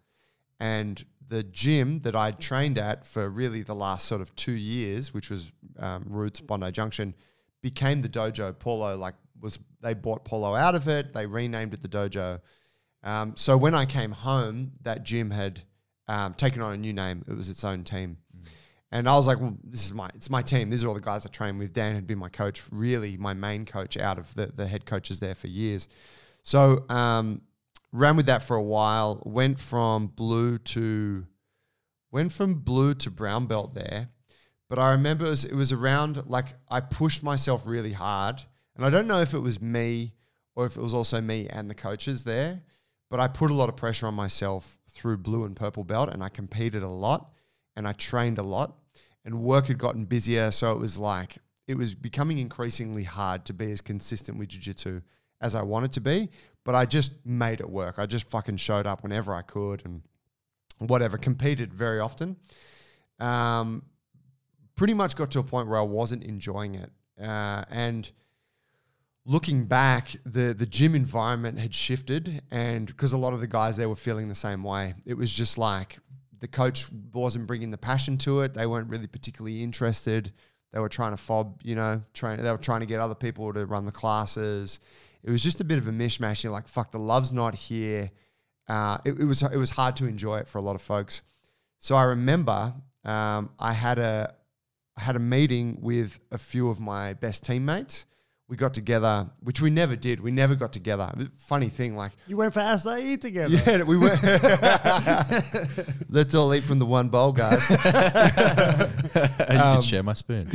and the gym that I'd trained at for really the last sort of two years, which was um, Roots Bondi Junction, became the dojo. Paulo like was they bought Paulo out of it. They renamed it the dojo. Um, so when I came home, that gym had um, taken on a new name. It was its own team, And I was like, well, this is my it's my team. These are all the guys I train with. Dan had been my coach, really my main coach out of the the head coaches there for years. So um, ran with that for a while. Went from blue to went from blue to brown belt there. But I remember it was, it was around like I pushed myself really hard, and I don't know if it was me or if it was also me and the coaches there. But I put a lot of pressure on myself through blue and purple belt, and I competed a lot, and I trained a lot, and work had gotten busier. So it was like it was becoming increasingly hard to be as consistent with jiu-jitsu as I wanted to be. But I just made it work. I just fucking showed up whenever I could and whatever. Competed very often. Um, pretty much got to a point where I wasn't enjoying it, uh, and looking back, the the gym environment had shifted, and because a lot of the guys there were feeling the same way, it was just like the coach wasn't bringing the passion to it. They weren't really particularly interested. They were trying to fob, you know, trying. They were trying to get other people to run the classes. It was just a bit of a mishmash. You're like, fuck, the love's not here. Uh, it, it was it was hard to enjoy it for a lot of folks. So I remember um, I had a I had a meeting with a few of my best teammates. We got together, which we never did. We never got together. Funny thing, like You went for acai together. yeah, we were. Let's all eat from the one bowl, guys. and you can share my spoon.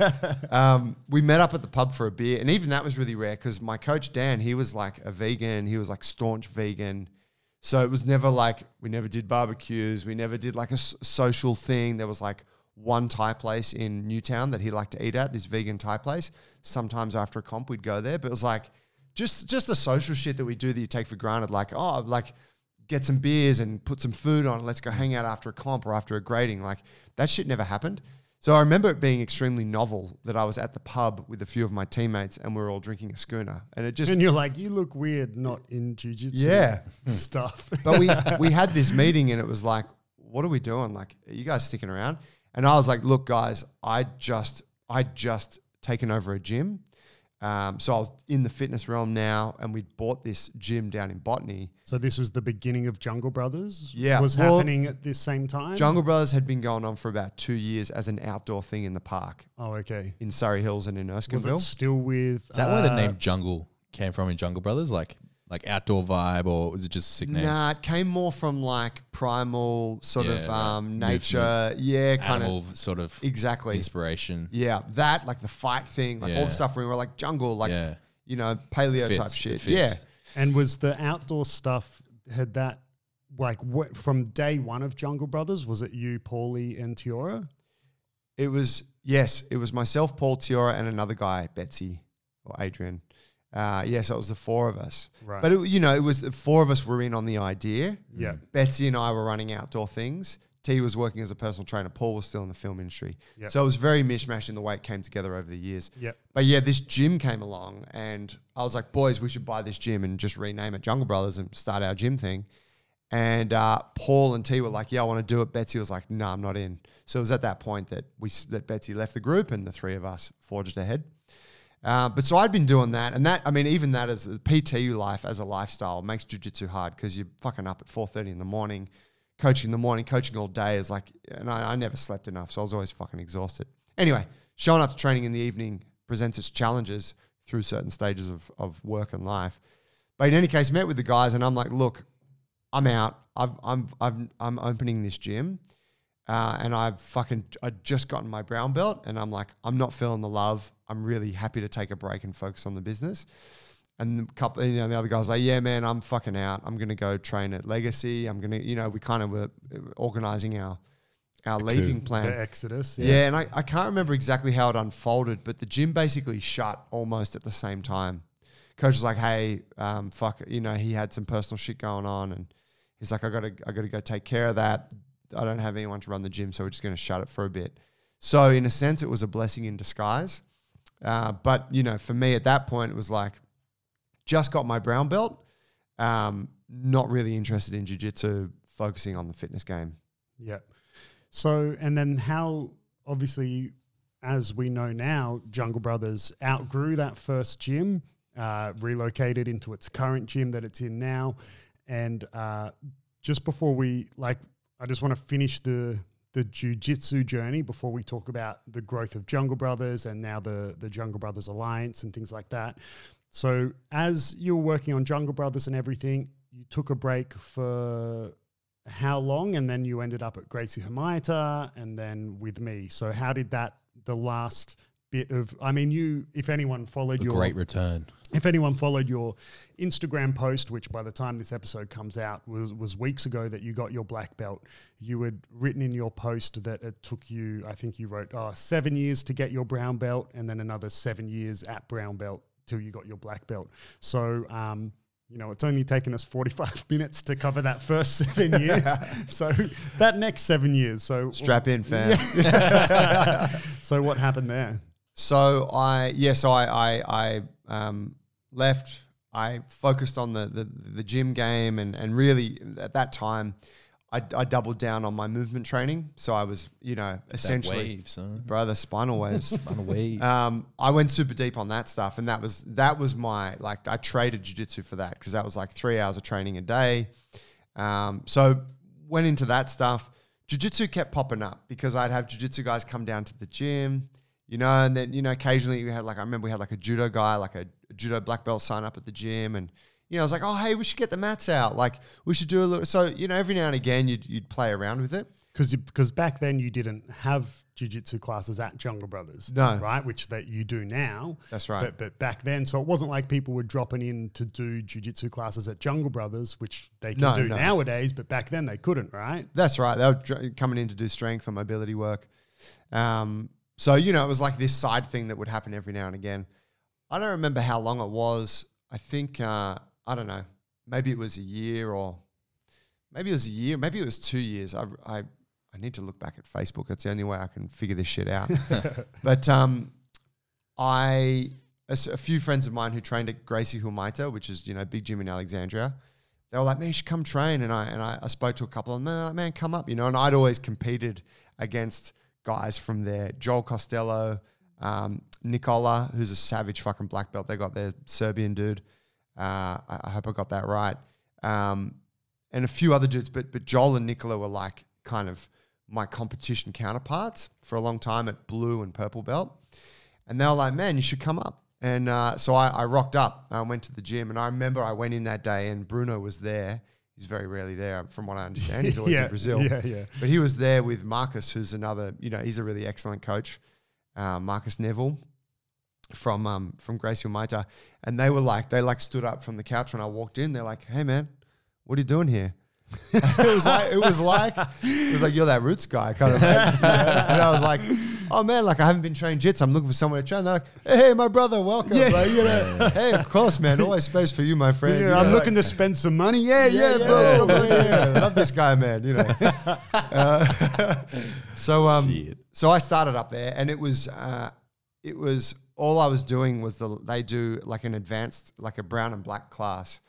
um, we met up at the pub for a beer, and even that was really rare because my coach Dan, he was like a vegan. He was like staunch vegan. So it was never like we never did barbecues. We never did like a s- social thing. There was like one Thai place in Newtown that he liked to eat at. This vegan Thai place. Sometimes after a comp, we'd go there, but it was like just just the social shit that we do that you take for granted. Like oh, like get some beers and put some food on. Let's go hang out after a comp or after a grading. Like that shit never happened. So I remember it being extremely novel that I was at the pub with a few of my teammates and we were all drinking a schooner, and it just And you're like, you look weird, not in jujitsu Yeah. stuff. but we we had this meeting and it was like, what are we doing? Like, are you guys sticking around? And I was like, look, guys, I just I just taken over a gym. Um, so I was in the fitness realm now, and we bought this gym down in Botany. so this was the beginning of Jungle Brothers. Yeah, was well, happening at this same time. Jungle Brothers had been going on for about two years as an outdoor thing in the park Oh, okay. in Surry Hills and in Was Erskineville. it still with? Is that where the uh, name Jungle came from in Jungle Brothers? Like like outdoor vibe, or was it just a sick name? Nah, it came more from like primal sort of Yeah, um, movement, nature. Yeah, kind Animal of sort of exactly. inspiration. Yeah, that like the fight thing, like all Yeah. the stuff where we were like jungle, like Yeah. you know paleo Fits, type it shit. fits. Yeah, And was the outdoor stuff had that like what from day one of Jungle Brothers? Was it you, Paulie, and Tiora? it was yes, it was myself, Paul Tiora, and another guy, Betsy or Adrian. Uh, yes, it was the four of us. Right. But it, you know, it was the four of us were in on the idea. Yeah. Betsy and I were running outdoor things. T was working as a personal trainer. Paul was still in the film industry. Yep. So it was very mishmash in the way it came together over the years. Yep. But yeah, this gym came along, and I was like, boys, we should buy this gym and just rename it Jungle Brothers and start our gym thing. And uh, Paul and T were like, yeah, I want to do it. Betsy was like, no, I'm not in. So it was at that point that we that Betsy left the group, and the three of us forged ahead. Uh, but so I'd been doing that, and that I mean, even that as a PT life as a lifestyle makes jujitsu hard because you're fucking up at four thirty in the morning, coaching in the morning, coaching all day is like, and I, I never slept enough, so I was always fucking exhausted. Anyway, showing up to training in the evening presents its challenges through certain stages of of work and life. But in any case, met with the guys, and I'm like, look, I'm out. I've, I'm I'm I'm opening this gym. Uh, and I've fucking I just gotten my brown belt, and I'm like, I'm not feeling the love. I'm really happy to take a break and focus on the business. And the couple, you know, the other guys like, yeah, man, I'm fucking out. I'm gonna go train at Legacy. I'm gonna, you know, we kind of were organizing our our leaving plan. The Exodus. Yeah, and I, I can't remember exactly how it unfolded, but the gym basically shut almost at the same time. Coach was like, "Hey, um, fuck, you know, he had some personal shit going on, and he's like, I gotta, I gotta go take care of that. I don't have anyone to run the gym, so we're just gonna shut it for a bit." So in a sense, it was a blessing in disguise. Uh, but you know, for me at that point, it was like, just got my brown belt, um, not really interested in jujitsu, focusing on the fitness game. Yeah. So, and then how, obviously, as we know now, Jungle Brothers outgrew that first gym, uh, relocated into its current gym that it's in now. And uh, just before we, like, I just want to finish the the jujitsu journey before we talk about the growth of Jungle Brothers and now the the Jungle Brothers Alliance and things like that. So as you were working on Jungle Brothers and everything, you took a break for how long, and then you ended up at Gracie Humaita and then with me. So how did that the last bit of I mean you if anyone followed A your great return. If anyone followed your Instagram post, which by the time this episode comes out was, was weeks ago that you got your black belt, you had written in your post that it took you, I think you wrote, oh, seven years to get your brown belt and then another seven years at brown belt till you got your black belt. So, um, you know, it's only taken us 45 minutes to cover that first seven years. so that next seven years. So Strap in, fam. so what happened there? So I yeah, so I I, I um, left. I focused on the, the the gym game and and really at that time, I, I doubled down on my movement training. So I was you know essentially wave, son. brother spinal waves. Run away. um, I went super deep on that stuff, and that was that was my like I traded jiu-jitsu for that because that was like three hours of training a day. Um, so went into that stuff. Jiu-jitsu kept popping up because I'd have jiu-jitsu guys come down to the gym, you know, and then you know occasionally we had like I remember we had like a judo guy, like a, judo black belt sign up at the gym, and you know I was like, oh hey, we should get the mats out, like we should do a little. So you know every now and again you'd you'd play around with it. because because back then you didn't have jiu-jitsu classes at Jungle Brothers, No. right? Which that you do now. That's right. But, but back then, so it wasn't like people were dropping in to do jiu-jitsu classes at Jungle Brothers, which they can No, do no. nowadays. But back then they couldn't, right? That's right. They were dr- coming in to do strength and mobility work. Um, so, you know, it was like this side thing that would happen every now and again. I don't remember how long it was. I think, uh, I don't know, maybe it was a year or maybe it was a year, maybe it was two years. I, I, I need to look back at Facebook. That's the only way I can figure this shit out. but um, I, a, a few friends of mine who trained at Gracie Humaita, which is, you know, big gym in Alexandria, they were like, man, you should come train. And I and I, I spoke to a couple of them, man, like, man, come up, you know. And I'd always competed against guys from there, Joel Costello, um, Nicola, who's a savage fucking black belt. They got their Serbian dude. Uh, I, I hope I got that right. Um, and a few other dudes, but but Joel and Nicola were like kind of my competition counterparts for a long time at blue and purple belt. And they were like, man, you should come up. And uh, so I, I rocked up. I went to the gym, and I remember I went in that day, and Bruno was there. He's very rarely there, from what I understand. He's always yeah, in Brazil. Yeah, yeah. But he was there with Marcus, who's another, you know, he's a really excellent coach, uh, Marcus Neville from um, from Gracie Humaita. And they were like, they like stood up from the couch when I walked in. They're like, hey man, what are you doing here? it was like it was like it was like you're that roots guy kind of. thing. and I was like, oh man, like I haven't been trained jits. I'm looking for someone to train. They're like, hey, my brother, welcome. Yeah. Like, you know, hey, of course, man, always space for you, my friend. Yeah, You I'm looking to spend some money. Yeah, yeah, yeah, bro. bro. Yeah, yeah. Love this guy, man. You know. Uh, so um, Shit. so I started up there, and it was uh, it was all I was doing was the they do like an advanced like a brown and black class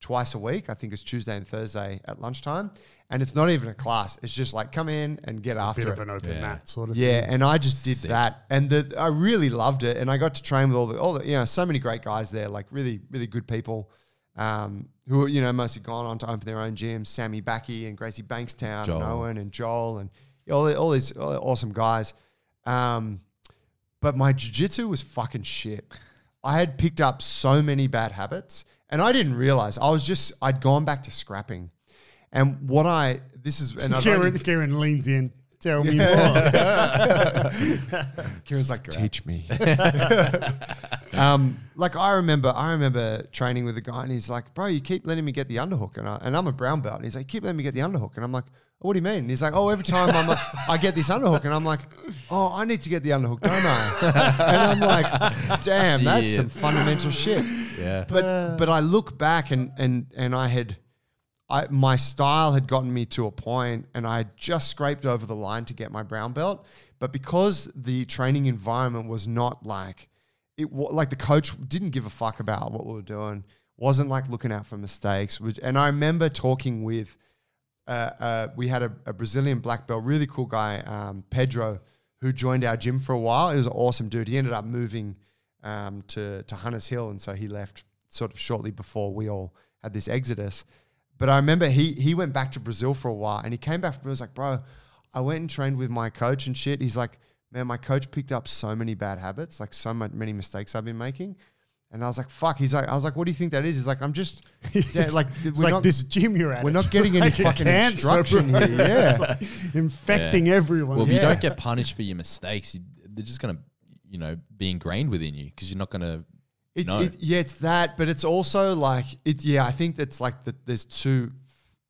twice a week. I think it's Tuesday and Thursday at lunchtime, and it's not even a class. It's just like come in and get Bit after of it. an open Yeah. mat sort of Yeah, thing. and I just did Sick. that, and the, I really loved it, and I got to train with all the all the you know so many great guys there, like really really good people, um, who are, you know mostly gone on to open their own gyms. Sammy Backy and Gracie Bankstown Joel. and Owen and Joel and all the- all these awesome guys. Um, but my jiu-jitsu was fucking shit. I had picked up so many bad habits, and I didn't realize I was just I'd gone back to scrapping, and what I this is Kieran, Kieran leans in. Tell me more. Kieran's like, teach me. um, like I remember, I remember training with a guy, and he's like, "Bro, you keep letting me get the underhook," and, I, and I'm a brown belt, and he's like, "Keep letting me get the underhook," and I'm like, "What do you mean?" And he's like, "Oh, every time I'm like, I get this underhook," and I'm like, "Oh, I need to get the underhook, don't I?" and I'm like, "Damn, that's some fundamental shit." Yeah. But but I look back and and and I had. I, my style had gotten me to a point and I had just scraped over the line to get my brown belt. But because the training environment was not like it, like the coach didn't give a fuck about what we were doing, wasn't like looking out for mistakes. And I remember talking with, uh, uh, we had a, a Brazilian black belt, really cool guy, um, Pedro, who joined our gym for a while. He was an awesome dude. He ended up moving um, to to Hunters Hill, and so he left sort of shortly before we all had this exodus. But I remember he he went back to Brazil for a while, and he came back from. He was like, "Bro, I went and trained with my coach and shit. He's like, man, my coach picked up so many bad habits, like so much, many mistakes I've been making. And I was like, fuck. He's like, I was like, what do you think that is? He's like, I'm just yeah, like, It's we're like not, this gym you're at. we're not getting any like a fucking cancer, instruction bro. here. Yeah. Like infecting everyone. Well, if Yeah. you don't get punished for your mistakes, you, they're just gonna, you know, be ingrained within you because you're not gonna. It's, No. it, yeah, it's that, but it's also like it's yeah. I think that's like the, there's two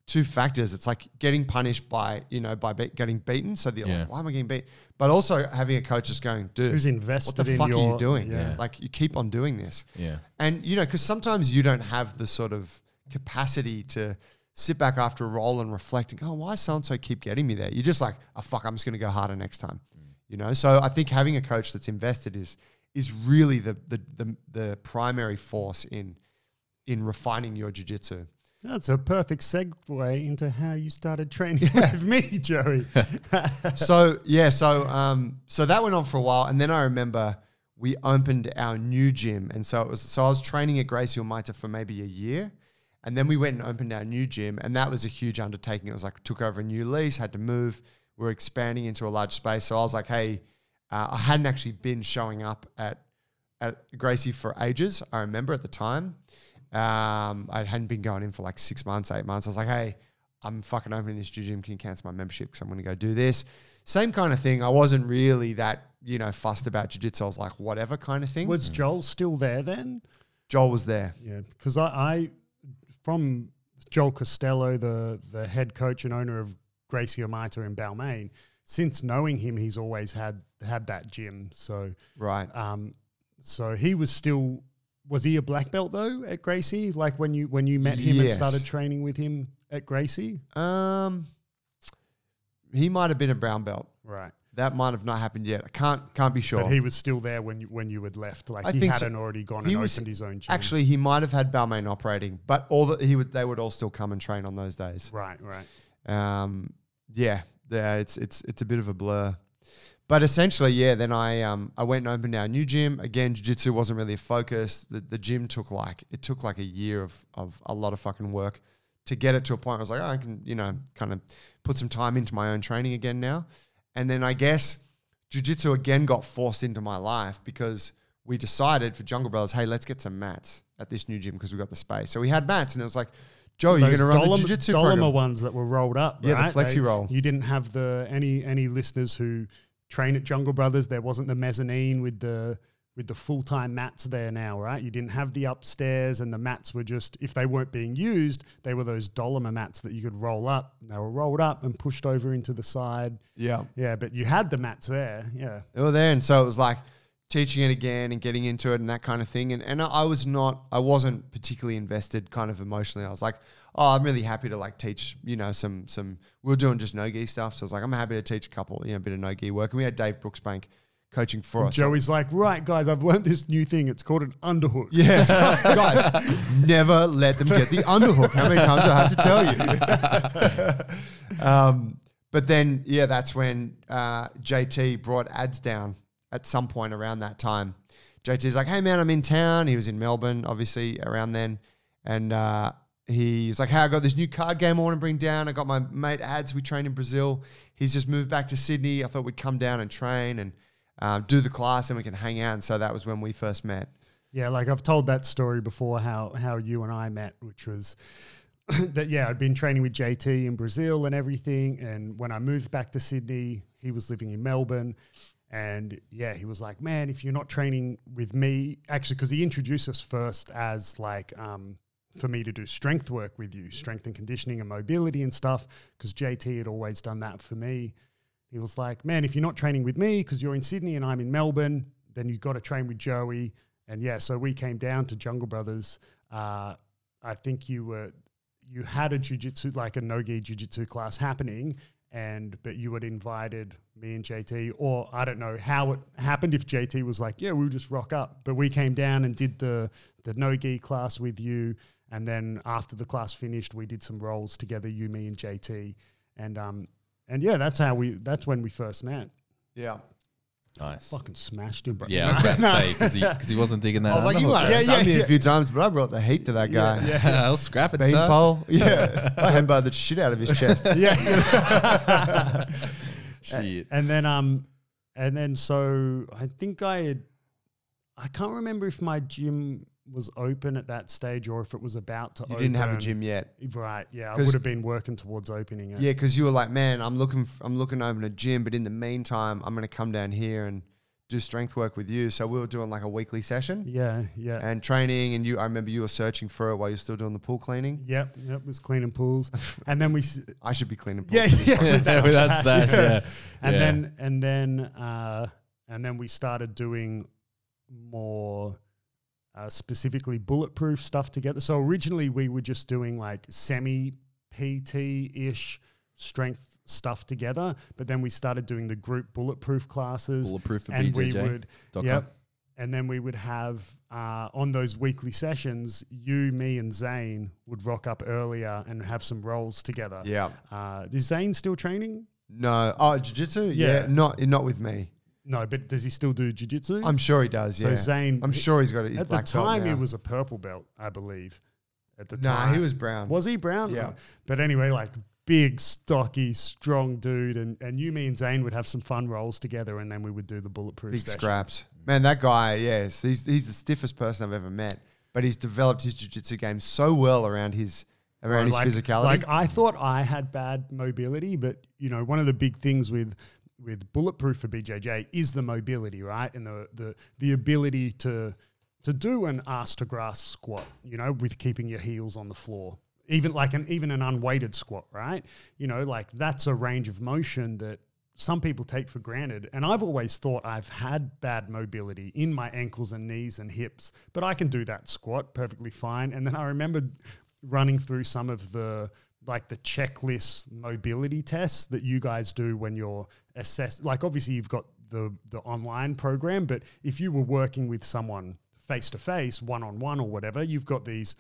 two factors. It's like getting punished by you know by be, getting beaten. So the Yeah. like, why am I getting beat? But also having a coach just going, dude, Who's invested? what the in fuck are you doing? yeah. Like you keep on doing this, Yeah. and you know because sometimes you don't have the sort of capacity to sit back after a roll and reflect and go, oh, why so and so keep getting me there? You're just like, oh fuck, I'm just gonna go harder next time. Mm. You know, so I think having a coach that's invested is is really the the the, the primary force in in refining your jiu-jitsu. That's a perfect segue into how you started training with me, Joey. so yeah, so um, so that went on for a while, and then I remember we opened our new gym, and so it was. So I was training at Gracie Humaita for maybe a year, and then we went and opened our new gym, and that was a huge undertaking. It was like took over a new lease, had to move. We were expanding into a large space, so I was like, hey, uh, I hadn't actually been showing up at at Gracie for ages. I remember at the time. Um, I hadn't been going in for like six months, eight months. I was like, hey, I'm fucking opening this gym. Can you cancel my membership? Because I'm going to go do this. Same kind of thing. I wasn't really that, you know, fussed about jiu-jitsu. I was like, whatever kind of thing. Was Joel still there then? Joel was there. Yeah, because I, I, from Joel Costello, the the head coach and owner of Gracie Humaita in Balmain, since knowing him, he's always had had that gym. So, Right. um, so he was still. Was he a black belt though at Gracie? Like when you when you met him and started training with him at Gracie, Um, he might have been a brown belt. right? That might have not happened yet. I can't can't be sure. But he was still there when you when you had left. Like I he hadn't already gone He and was- opened his own gym. Actually, he might have had Balmain operating, but all that he would they would all still come and train on those days. right, right. Um, yeah, yeah, it's it's it's a bit of a blur. But essentially, yeah. Then I um I went and opened our new gym again. Jiu jitsu wasn't really a focus. The the gym took like it took like a year of of a lot of fucking work to get it to a point. Where I was like, oh, I can you know kind of put some time into my own training again now. And then I guess jiu jitsu again got forced into my life because we decided for Jungle Brothers, hey, let's get some mats at this new gym because we got the space. So we had mats, and it was like, Joe, you're going to run the Dolom- jiu jitsu Dollamur program. ones that were rolled up. Yeah, the flexi They- roll. You didn't have the any any listeners who train at Jungle Brothers. There wasn't the mezzanine with the with the full time mats there now, right? You didn't have the upstairs, and the mats were just if they weren't being used, they were those Dollamur mats that you could roll up. They were rolled up and pushed over into the side. Yeah. Yeah, but you had the mats there. Yeah, they were there, and so it was like teaching it again and getting into it and that kind of thing. And and I was not, I wasn't particularly invested, kind of emotionally. I was like, oh, I'm really happy to like teach, you know, some some. We were doing just no gi stuff, so I was like, I'm happy to teach a couple, you know, a bit of no gi work. And we had Dave Brooksbank coaching for And us. Joey's like, right, guys, I've learned this new thing. It's called an underhook. Yeah, guys, never let them get the underhook. How many times do I have to tell you? um, but then, yeah, that's when uh, JT brought ads down at some point around that time. JT's like, hey, man, I'm in town. He was in Melbourne, obviously, around then. And uh, he's like, hey, I got this new card game I want to bring down. I got my mate ads. We trained in Brazil. He's just moved back to Sydney. I thought we'd come down and train and um, do the class and we can hang out. And so that was when we first met. Yeah, like I've told that story before how how you and I met, which was that yeah, I'd been training with JT in Brazil and everything, and when I moved back to Sydney, he was living in Melbourne, and yeah, he was like, "Man, if you're not training with me, actually, because he introduced us first as like um, for me to do strength work with you, strength and conditioning and mobility and stuff, because JT had always done that for me. He was like, "Man, if you're not training with me because you're in Sydney and I'm in Melbourne, then you've got to train with Joey." And yeah, so we came down to Jungle Brothers. Uh, I think you were you had a jujitsu like a no-gi jujitsu class happening, and but you had invited me and JT, or I don't know how it happened. If JT was like, "Yeah, we'll just rock up," but we came down and did the the no-gi class with you, and then after the class finished, we did some rolls together, you, me, and JT, and um and yeah, that's how we that's when we first met. Yeah. Nice. Fucking smashed him, bro. Yeah, I was about to say because he, 'cause he wasn't digging that. I was like, you underhook, might have right? Yeah, yeah, yeah, me yeah. a few times, but I brought the heat to that guy. Yeah, I'll scrap it, Bean son. pole. Yeah. I handbarred the shit out of his chest. yeah. Shit. and then um, and then so I think I had, I can't remember if my gym was open at that stage or if it was about to. Open, you didn't have a gym yet. right? Yeah, i would have been working towards opening it. Yeah, because you were like, man, I'm looking, f- I'm looking to open a gym, but in the meantime, I'm gonna come down here and do strength work with you. So we were doing like a weekly session yeah, yeah. and training, and you, I remember you were searching for it while you're still doing the pool cleaning. Yep, yep, was cleaning pools, and then we, s- I should be cleaning pools. yeah, yeah, Yeah, without without stash, stash, yeah. and Yeah. then and then uh, and then we started doing more uh, specifically bulletproof stuff together. So originally we were just doing like semi PT ish strength stuff together, but then we started doing the group bulletproof classes, Bulletproof and we would yep. And then we would have uh, on those weekly sessions, you, me, and Zane would rock up earlier and have some rolls together. Yeah. Uh, is Zane still training? No. Oh, jiu-jitsu? Yeah. Yeah. Not, not with me. No, but does he still do jiu-jitsu? I'm sure he does. Yeah. So Yeah. Zane, I'm sure he's got it. At the time he was a purple belt, I believe. At the Nah, time, he was brown. Was he brown? Yeah. But anyway, like big, stocky, strong dude, and and you, me, and Zane would have some fun rolls together, and then we would do the bulletproof Big sessions. scraps. Man, that guy, yes, he's, he's the stiffest person I've ever met. But he's developed his jiu-jitsu game so well around his around like, his physicality. Like I thought I had bad mobility, but you know, one of the big things with with bulletproof for BJJ is the mobility, right? And the the the ability to to do an ass to grass squat, you know, with keeping your heels on the floor. Even like an even an unweighted squat, right? You know, like that's a range of motion that some people take for granted. And I've always thought I've had bad mobility in my ankles and knees and hips, but I can do that squat perfectly fine. And then I remember running through some of the like the checklist mobility tests that you guys do when you're assessed. Like obviously you've got the the online program, but if you were working with someone face to face, one on one or whatever, you've got these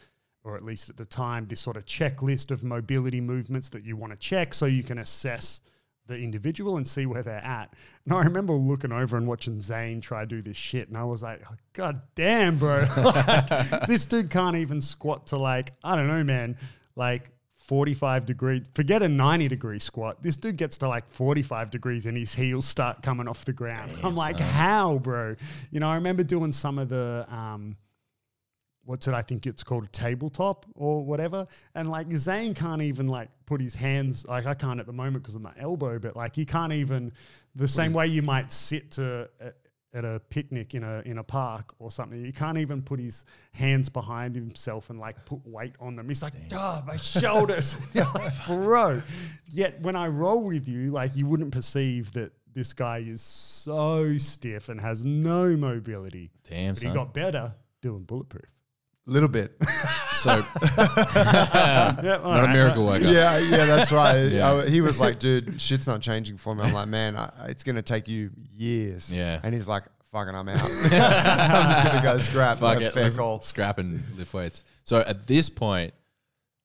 or at least at the time, this sort of checklist of mobility movements that you want to check so you can assess the individual and see where they're at. And I remember looking over and watching Zane try to do this shit, and I was like, oh, God damn, bro. Like, this dude can't even squat to like, I don't know, man, like 45 degree, forget a 90 degree squat. This dude gets to like 45 degrees and his heels start coming off the ground. I'm like, how, bro? You know, I remember doing some of the, um, what's it? I think it's called a tabletop or whatever. And like Zane can't even like put his hands like I can't at the moment because of my elbow, but like he can't even the same way you might sit to at a picnic in a in a park or something. He can't even put his hands behind himself and like put weight on them. He's like, oh, my shoulders, like, bro. Yet when I roll with you, like you wouldn't perceive that. This guy is so stiff and has no mobility. Damn, But he got better doing bulletproof. Little bit. so Yeah, all not a miracle worker. yeah, yeah, that's right. Yeah. I- he was like, dude, shit's not changing for me. I'm like, man, I, it's going to take you years. Yeah. And he's like, fucking, I'm out. I'm just going to go scrap. Fuck it, fair let's call. scrap and lift weights. So at this point,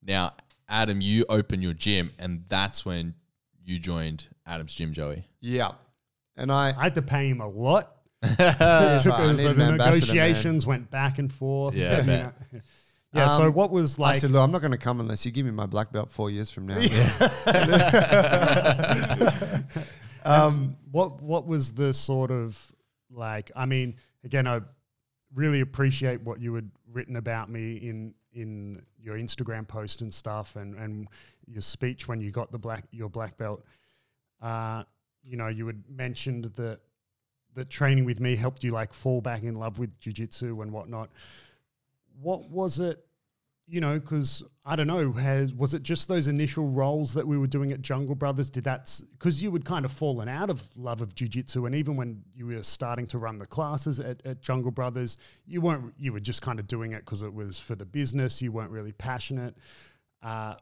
now Adam, you open your gym, and that's when you joined Adam's gym, Joey. Yeah. And I, I had to pay him a lot. Need the man. negotiations went back and forth. Yeah, I you bet. know. Yeah. so Um, what was like? I said, look, I'm not going to come unless you give me my black belt four years from now. um, what what was the sort of like? I mean, again, I really appreciate what you had written about me in in your Instagram post and stuff, and and your speech when you got the black your black belt. Uh, you know, you had mentioned that that training with me helped you like fall back in love with jujitsu and whatnot. What was it? You know, because I don't know, has was it just those initial roles that we were doing at Jungle Brothers? Did that because you had kind of fallen out of love of jujitsu, and even when you were starting to run the classes at, at Jungle Brothers, you weren't. You were just kind of doing it because it was for the business. You weren't really passionate. Uh,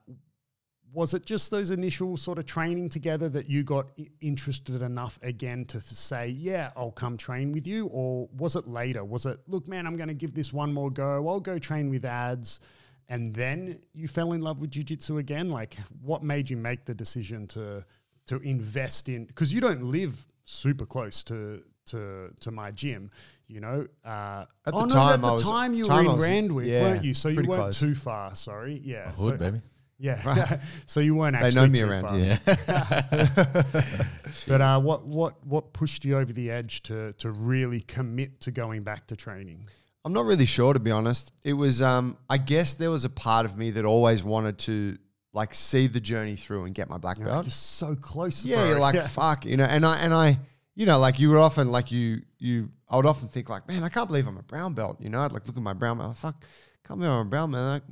was it just those initial sort of training together that you got I- interested enough again to th- say, yeah, I'll come train with you? Or was it later? Was it, look, man, I'm going to give this one more go. I'll go train with ads. And then you fell in love with jujitsu again? Like, what made you make the decision to to invest in? Because you don't live super close to to to my gym, you know. Uh, At oh the no, time, at the I was- time you time were in Randwick, yeah, weren't you? So you weren't close. too far. Sorry, yeah. Hood, so, baby. Yeah. so you weren't actually. They know me around far. here. Yeah. But uh, what what what pushed you over the edge to to really commit to going back to training? I'm not really sure to be honest. It was um I guess there was a part of me that always wanted to like see the journey through and get my black belt. You're belt. so close. yeah, bro. you're like Yeah. fuck, you know, and I and I you know, like you were often like you you I would often think like, man, I can't believe I'm a brown belt, you know? I'd like look at my brown belt, fuck, can't believe I'm a brown belt. Like,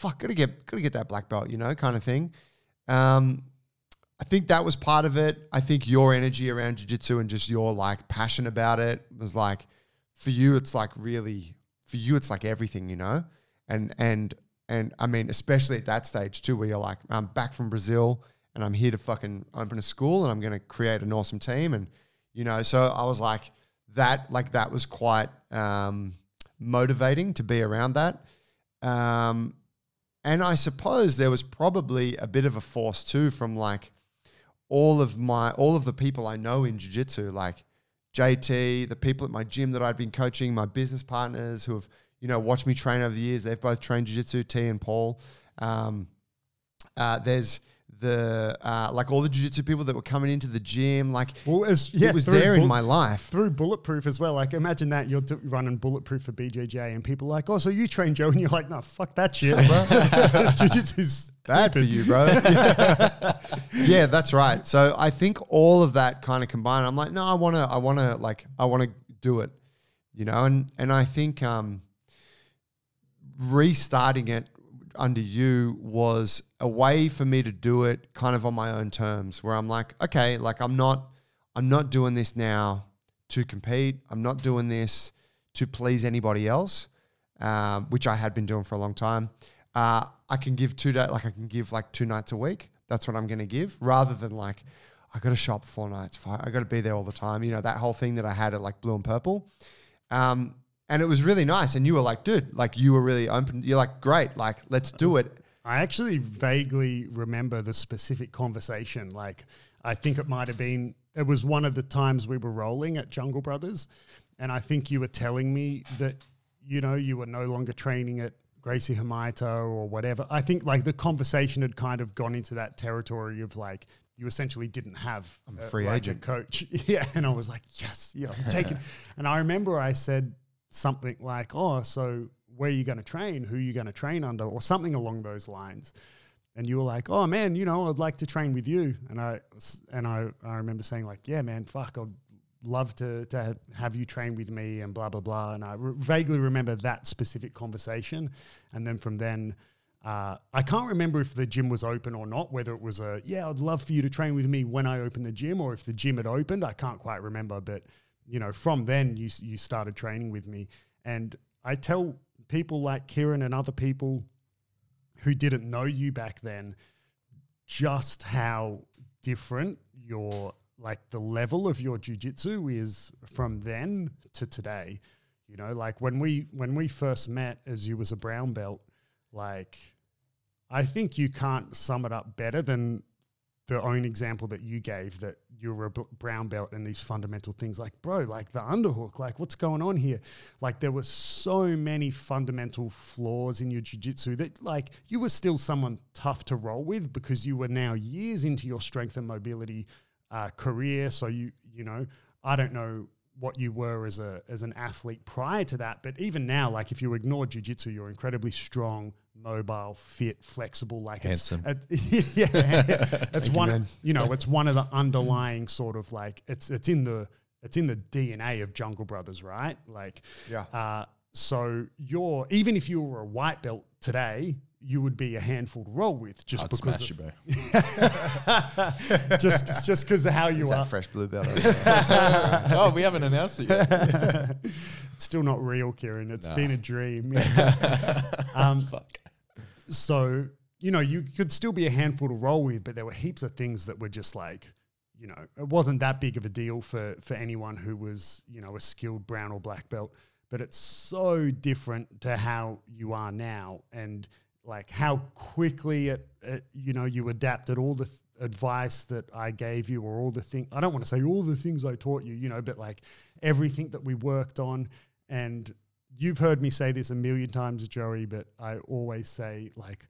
fuck, gotta get gotta get that black belt, you know, kind of thing. Um I think that was part of it. I think your energy around jiu-jitsu and just your like passion about it was like for you it's like really for you it's like everything, you know? And and and I mean, especially at that stage too, where you're like, I'm back from Brazil and I'm here to fucking open a school and I'm gonna create an awesome team. And, you know, so I was like, that like that was quite um motivating to be around that. Um and I suppose there was probably a bit of a force too from like all of my all of the people I know in jiu-jitsu, like JT, the people at my gym that I'd been coaching, my business partners who have, you know, watched me train over the years. They've both trained jiu-jitsu, T and Paul. Um, uh, there's the uh, like all the jiu-jitsu people that were coming into the gym. Like Well, as, yeah, it was there in my life. through bulletproof as well. Like imagine that you're d- running bulletproof for BJJ, and people are like, oh, so you train Joe, and you're like, no, fuck that shit, bro. Jiu-jitsu's Bad for you, bro. yeah, that's right. So I think all of that kind of combined, I'm like, no, I want to, I want to, like, I want to do it, you know, and and I think um, restarting it under you was a way for me to do it kind of on my own terms, where I'm like, okay, like I'm not, I'm not doing this now to compete. I'm not doing this to please anybody else, um, which I had been doing for a long time. Uh, I can give two days, like I can give like two nights a week. That's what I'm going to give, rather than like I got to shop four nights. Five, I got to be there all the time. You know that whole thing that I had at like Blue and Purple, um, and it was really nice. And you were like, dude, like you were really open. You're like, great, like let's do it. I actually vaguely remember the specific conversation. Like, I think it might have been, it was one of the times we were rolling at Jungle Brothers. And I think you were telling me that, you know, you were no longer training at Gracie Humaita or whatever. I think like the conversation had kind of gone into that territory of like, you essentially didn't have I'm a free agent. coach. Yeah. And I was like, yes, yeah, I'm taking. and I remember I said something like, oh, so where are you going to train? Who are you going to train under? Or something along those lines. And you were like, oh man, you know, I'd like to train with you. And I and I, I remember saying like, yeah, man, fuck, I'd love to, to have you train with me and blah, blah, blah. And I re- vaguely remember that specific conversation. And then from then, uh, I can't remember if the gym was open or not, whether it was a, yeah, I'd love for you to train with me when I open the gym or if the gym had opened. I can't quite remember. But, you know, from then you, you started training with me. And I tell people like Kieran and other people who didn't know you back then just how different your like the level of your jujitsu is from then to today. You know, like when we when we first met as you was a brown belt, like I think you can't sum it up better than the own example that you gave that you were a brown belt and these fundamental things like bro like the underhook like what's going on here? Like there were so many fundamental flaws in your jiu-jitsu that like you were still someone tough to roll with because you were now years into your strength and mobility uh, career. So you you know i don't know what you were as a as an athlete prior to that but even now like if you ignore jiu-jitsu you're incredibly strong mobile fit flexible like it's- Handsome. it- yeah it's one man. you know it's one of the underlying sort of like it's it's in the it's in the DNA of Jungle Brothers, right? Like, Yeah. Uh, so you're even if you were a white belt today, you would be a handful to roll with just I'd because smash you, of, bro. just just because of how you Is are. fresh blue belt? oh, we haven't announced it yet. It's still not real, Kieran. It's Nah. been a dream. um, Fuck. So you know you could still be a handful to roll with but there were heaps of things that were just like you know it wasn't that big of a deal for for anyone who was you know a skilled brown or black belt but it's so different to how you are now and like how quickly it, it you know you adapted all the th- advice that I gave you or all the thing I don't want to say all the things I taught you you know but like everything that we worked on and you've heard me say this a million times Joey but I always say like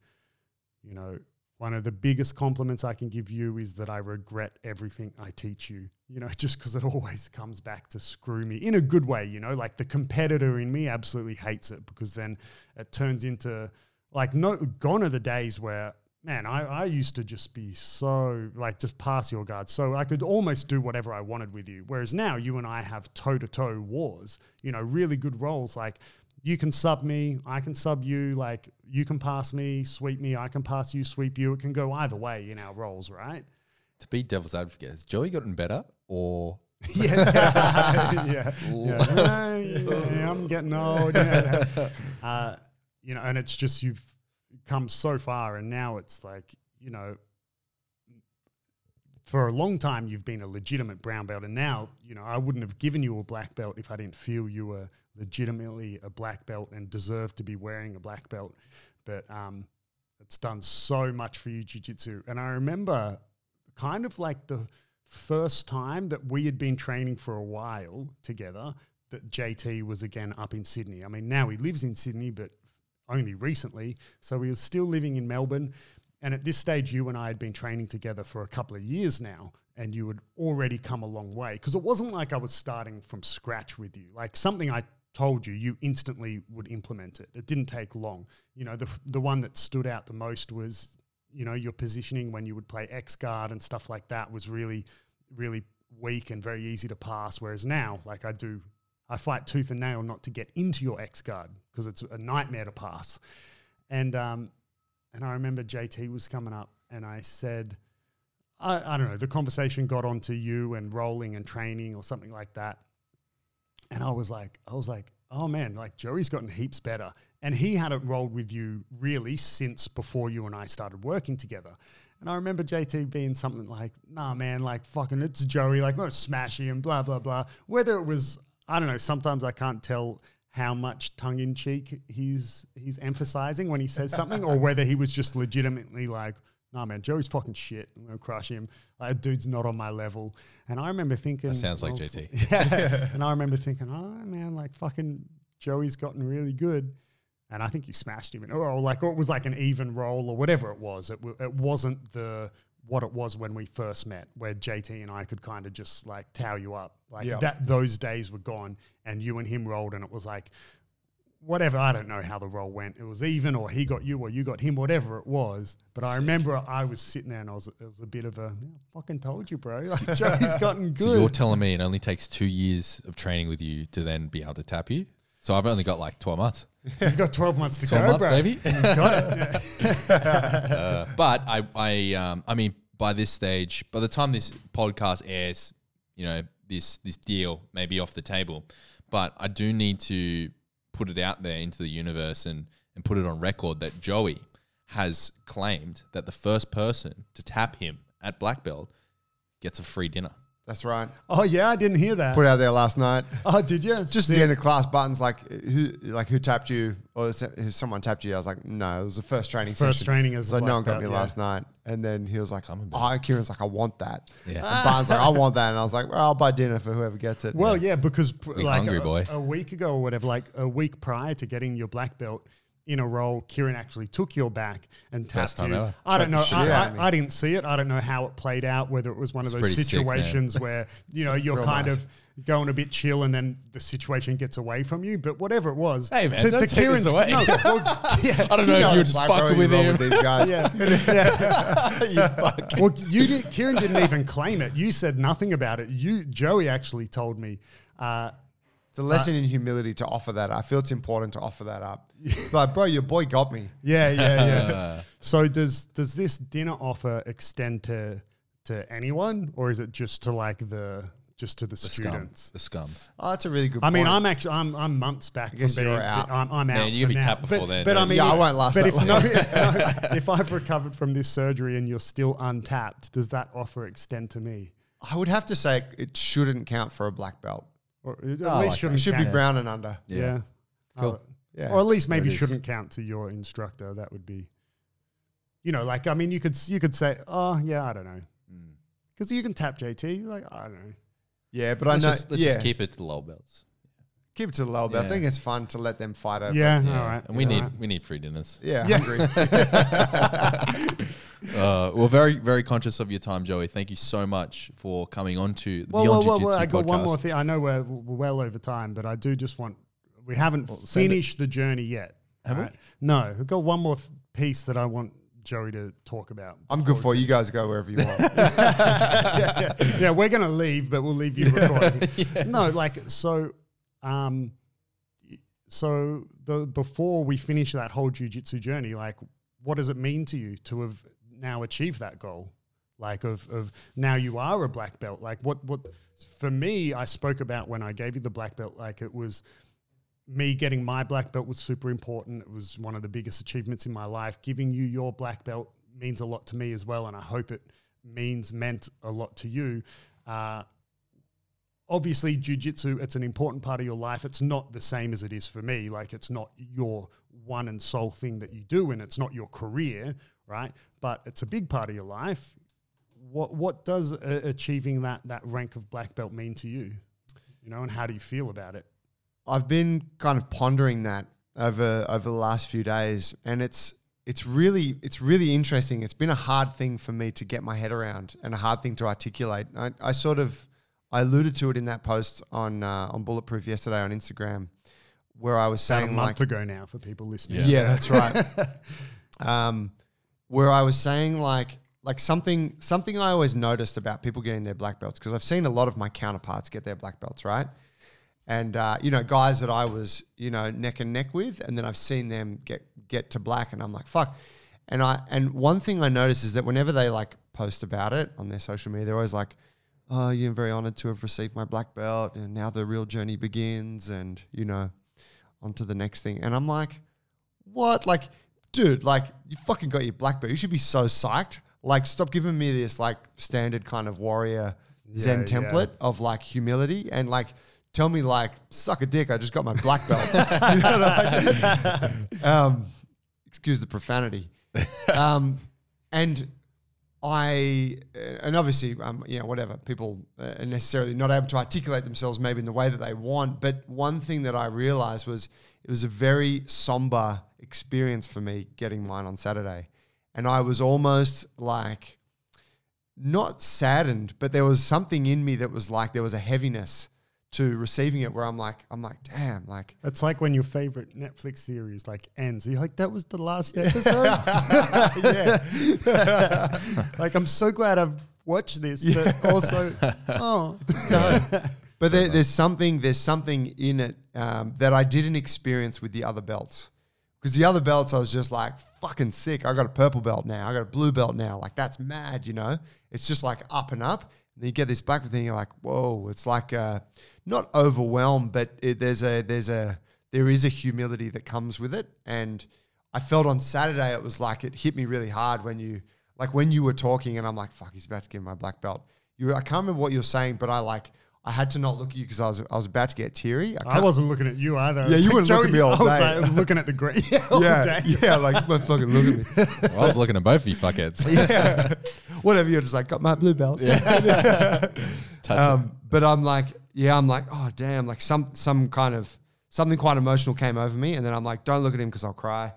you know one of the biggest compliments I can give you is that I regret everything I teach you, you know, just because it always comes back to screw me in a good way, you know, like the competitor in me absolutely hates it because then it turns into like, no, gone are the days where, man, I, I used to just be so like, just pass your guard. So I could almost do whatever I wanted with you. Whereas now you and I have toe to toe wars, you know, really good roles. Like, you can sub me, I can sub you, like you can pass me, sweep me, I can pass you, sweep you. It can go either way in our roles, right? To be devil's advocate, has Joey gotten better or yeah, yeah, yeah. Yeah, I'm getting old. Yeah. Uh, you know, and it's just you've come so far, and now it's like you know, for a long time you've been a legitimate brown belt, and now you know I wouldn't have given you a black belt if I didn't feel you were legitimately a black belt and deserved to be wearing a black belt. But um, it's done so much for you, jiu-jitsu. And I remember kind of like the first time that we had been training for a while together that JT was again up in Sydney. I mean, now he lives in Sydney, but only recently. So we were still living in Melbourne. And at this stage, you and I had been training together for a couple of years now, and you had already come a long way. Because it wasn't like I was starting from scratch with you. Like something I told you, you instantly would implement it. It didn't take long. You know, the the one that stood out the most was, you know, your positioning when you would play X guard and stuff like that was really, really weak and very easy to pass. Whereas now, like I do, I fight tooth and nail not to get into your X guard because it's a nightmare to pass. And um, and I remember JT was coming up, and I said. I, I don't know. The conversation got onto you and rolling and training or something like that and I was like, I was like, oh man, like Joey's gotten heaps better. And he hadn't rolled with you really since before you and I started working together. And I remember JT being something like, nah, man, like fucking it's Joey, like, no, smashy and blah, blah, blah. Whether it was, I don't know, sometimes I can't tell how much tongue in cheek he's he's emphasizing when he says something, or whether he was just legitimately like, nah, man, Joey's fucking shit. I'm gonna crush him. Like, dude's not on my level. And I remember thinking, That sounds like was- JT. Yeah. and I remember thinking, oh man, like fucking Joey's gotten really good. And I think you smashed him, in, or like or it was like an even roll or whatever it was. It, w- it wasn't the what it was when we first met, where JT and I could kind of just like tow you up. Like Yeah. that, those days were gone, and you and him rolled, and it was like whatever. I don't know how the roll went. It was even, or he got you, or you got him, whatever it was. But I remember I was sitting there, and I was, it was a bit of a, "Yeah, fucking told you, bro. Like Joey's gotten good. So you're telling me it only takes two years of training with you to then be able to tap you? So I've only got like 12 months. You've got twelve months to 12 go, months, bro. baby. You've got it. Yeah. Uh, but I, I, um, I mean, by this stage, by the time this podcast airs, you know, this this deal may be off the table. But I do need to put it out there into the universe and and put it on record that Joey has claimed that the first person to tap him at black belt gets a free dinner. That's right. Oh yeah, I didn't hear that. Put it out there last night. oh, did you? Just the end of class buttons, like who, like who tapped you, or is it- who someone tapped you. I was like, no, it was the first training. First session. training as a so no one got belt, me yeah. last night, and then he was like, Coming oh. Kieran's like, I want that. Yeah. And Barnes like, I want that, and I was like, well, I'll buy dinner for whoever gets it. Well, yeah, because pr- Big like hungry a, boy. a week ago or whatever, like a week prior to getting your black belt in a role, Kieran actually took your back and Best tapped you. ever. I don't know. Shit I, out of me. I, I didn't see it. I don't know how it played out. Whether it was one of those pretty sick, situations where you know you're Real kind nice. of going a bit chill and then the situation gets away from you. But whatever it was, Hey, man, don't take this away. no, well, yeah, I don't know, if you were just Like, fucking with roll him. these guys. yeah, yeah. you fucking. well, you did. Kieran didn't even claim it. You said nothing about it. You, Joey, actually told me. Uh, It's a lesson in humility to offer that. I feel it's important to offer that up. But bro, your boy got me. yeah, yeah, yeah. so does does this dinner offer extend to to anyone, or is it just to like the just to the, The scum. students? The scum. Oh, that's a really good. I mean. I'm actually I'm I'm months back guess from being you're out. I'm, I'm Man, you're gonna be now. tapped before but, then, But I mean, Yeah, I won't last But that if, long. no, no, if I've recovered from this surgery and you're still untapped, does that offer extend to me? I would have to say it shouldn't count for a black belt. Or at I least that. shouldn't It should be count. brown and under. Yeah. Cool. Oh, Yeah. or at least maybe shouldn't count to your instructor. That would be, you know, like I mean, you could you could say, oh yeah, I don't know, Mm. because you can tap JT. Like I don't know. Yeah, but Let's, I know. just, let's yeah, just keep it to the low belts. keep it to the lower belt. I think it's fun to let them fight over. Yeah, Yeah. all right. And we all need right. we need free dinners. Yeah, Yeah. hungry. Uh, we're very, very conscious of your time, Joey. Thank you so much for coming on to the Well, Beyond well, well, Jiu well, Jitsu I got one more thing. I know we're, we're well over time, but I do just want. We haven't send it. finished the journey yet. Have we? alright? No, I've got one more th- piece that I want Joey to talk about. I'm good for it. you guys go wherever you want. yeah, yeah. Yeah, we're gonna leave, but we'll leave you recording. No, like so. Um, so the before we finish that whole jujitsu journey, like, what does it mean to you to have now achieve that goal? Like, of of now you are a black belt. Like, what what for me, I spoke about when I gave you the black belt. Like, it was me getting my black belt was super important. It was one of the biggest achievements in my life. Giving you your black belt means a lot to me as well, and I hope it means meant a lot to you. Uh, obviously, jujitsu it's an important part of your life. It's not the same as it is for me. Like it's not your one and sole thing that you do, and it's not your career, right? But it's a big part of your life. What what does uh, achieving that that rank of black belt mean to you? You know, and how do you feel about it? I've been kind of pondering that over over the last few days, and it's it's really it's really interesting. It's been a hard thing for me to get my head around, and a hard thing to articulate. I, I sort of I alluded to it in that post on uh, on Bulletproof yesterday on Instagram, where I was saying About a month like ago now for people listening. Yeah. yeah, that's right. um, where I was saying like like something something I always noticed about people getting their black belts because I've seen a lot of my counterparts get their black belts, right? And uh, you know, guys that I was you know neck and neck with, and then I've seen them get get to black, and I'm like, fuck. And I and one thing I notice is that whenever they like post about it on their social media, they're always like, "Oh, you're very honored to have received my black belt, and now the real journey begins." And you know, on to the next thing. And I'm like, what? Like, dude, like you fucking got your black belt. You should be so psyched. Like, stop giving me this like standard kind of warrior Zen Yeah, yeah. template of like humility and like tell me like suck a dick. I just got my black belt. You know, like, um, excuse the profanity. Um, and I and obviously um, you know whatever people are necessarily not able to articulate themselves maybe in the way that they want. But one thing that I realized was it was a very somber experience for me getting mine on Saturday, and I was almost like not saddened, but there was something in me that was like there was a heaviness to receiving it where I'm like I'm like damn like It's like when your favorite Netflix series like ends. You're like, that was the last episode. yeah like, I'm so glad I've watched this, but also, oh, no. But there, there's something there's something in it um, that I didn't experience with the other belts. Because the other belts, I was just like fucking sick. I got a purple belt now. I got a blue belt now. Like that's mad, you know. It's just like up and up. And you get this black belt thing. You're like, whoa. It's like uh, not overwhelmed, but it, there's a there's a there is a humility that comes with it. And I felt on Saturday it was like it hit me really hard when you like when you were talking, and I'm like, fuck, he's about to give my black belt. You, I can't remember what you were saying, but I like. I had to not look at you because I was I was about to get teary. I can't- wasn't looking at you either. Yeah, you like, weren't looking at me all I was day. like, I was looking at the green all yeah, day. yeah, like motherfucking look at me. I was looking at both of you fuckheads. yeah, whatever. You're just like got my blue belt. Touch it. Um, but I'm like, yeah, I'm like, oh damn, like some some kind of something quite emotional came over me, and then I'm like, don't look at him because I'll cry.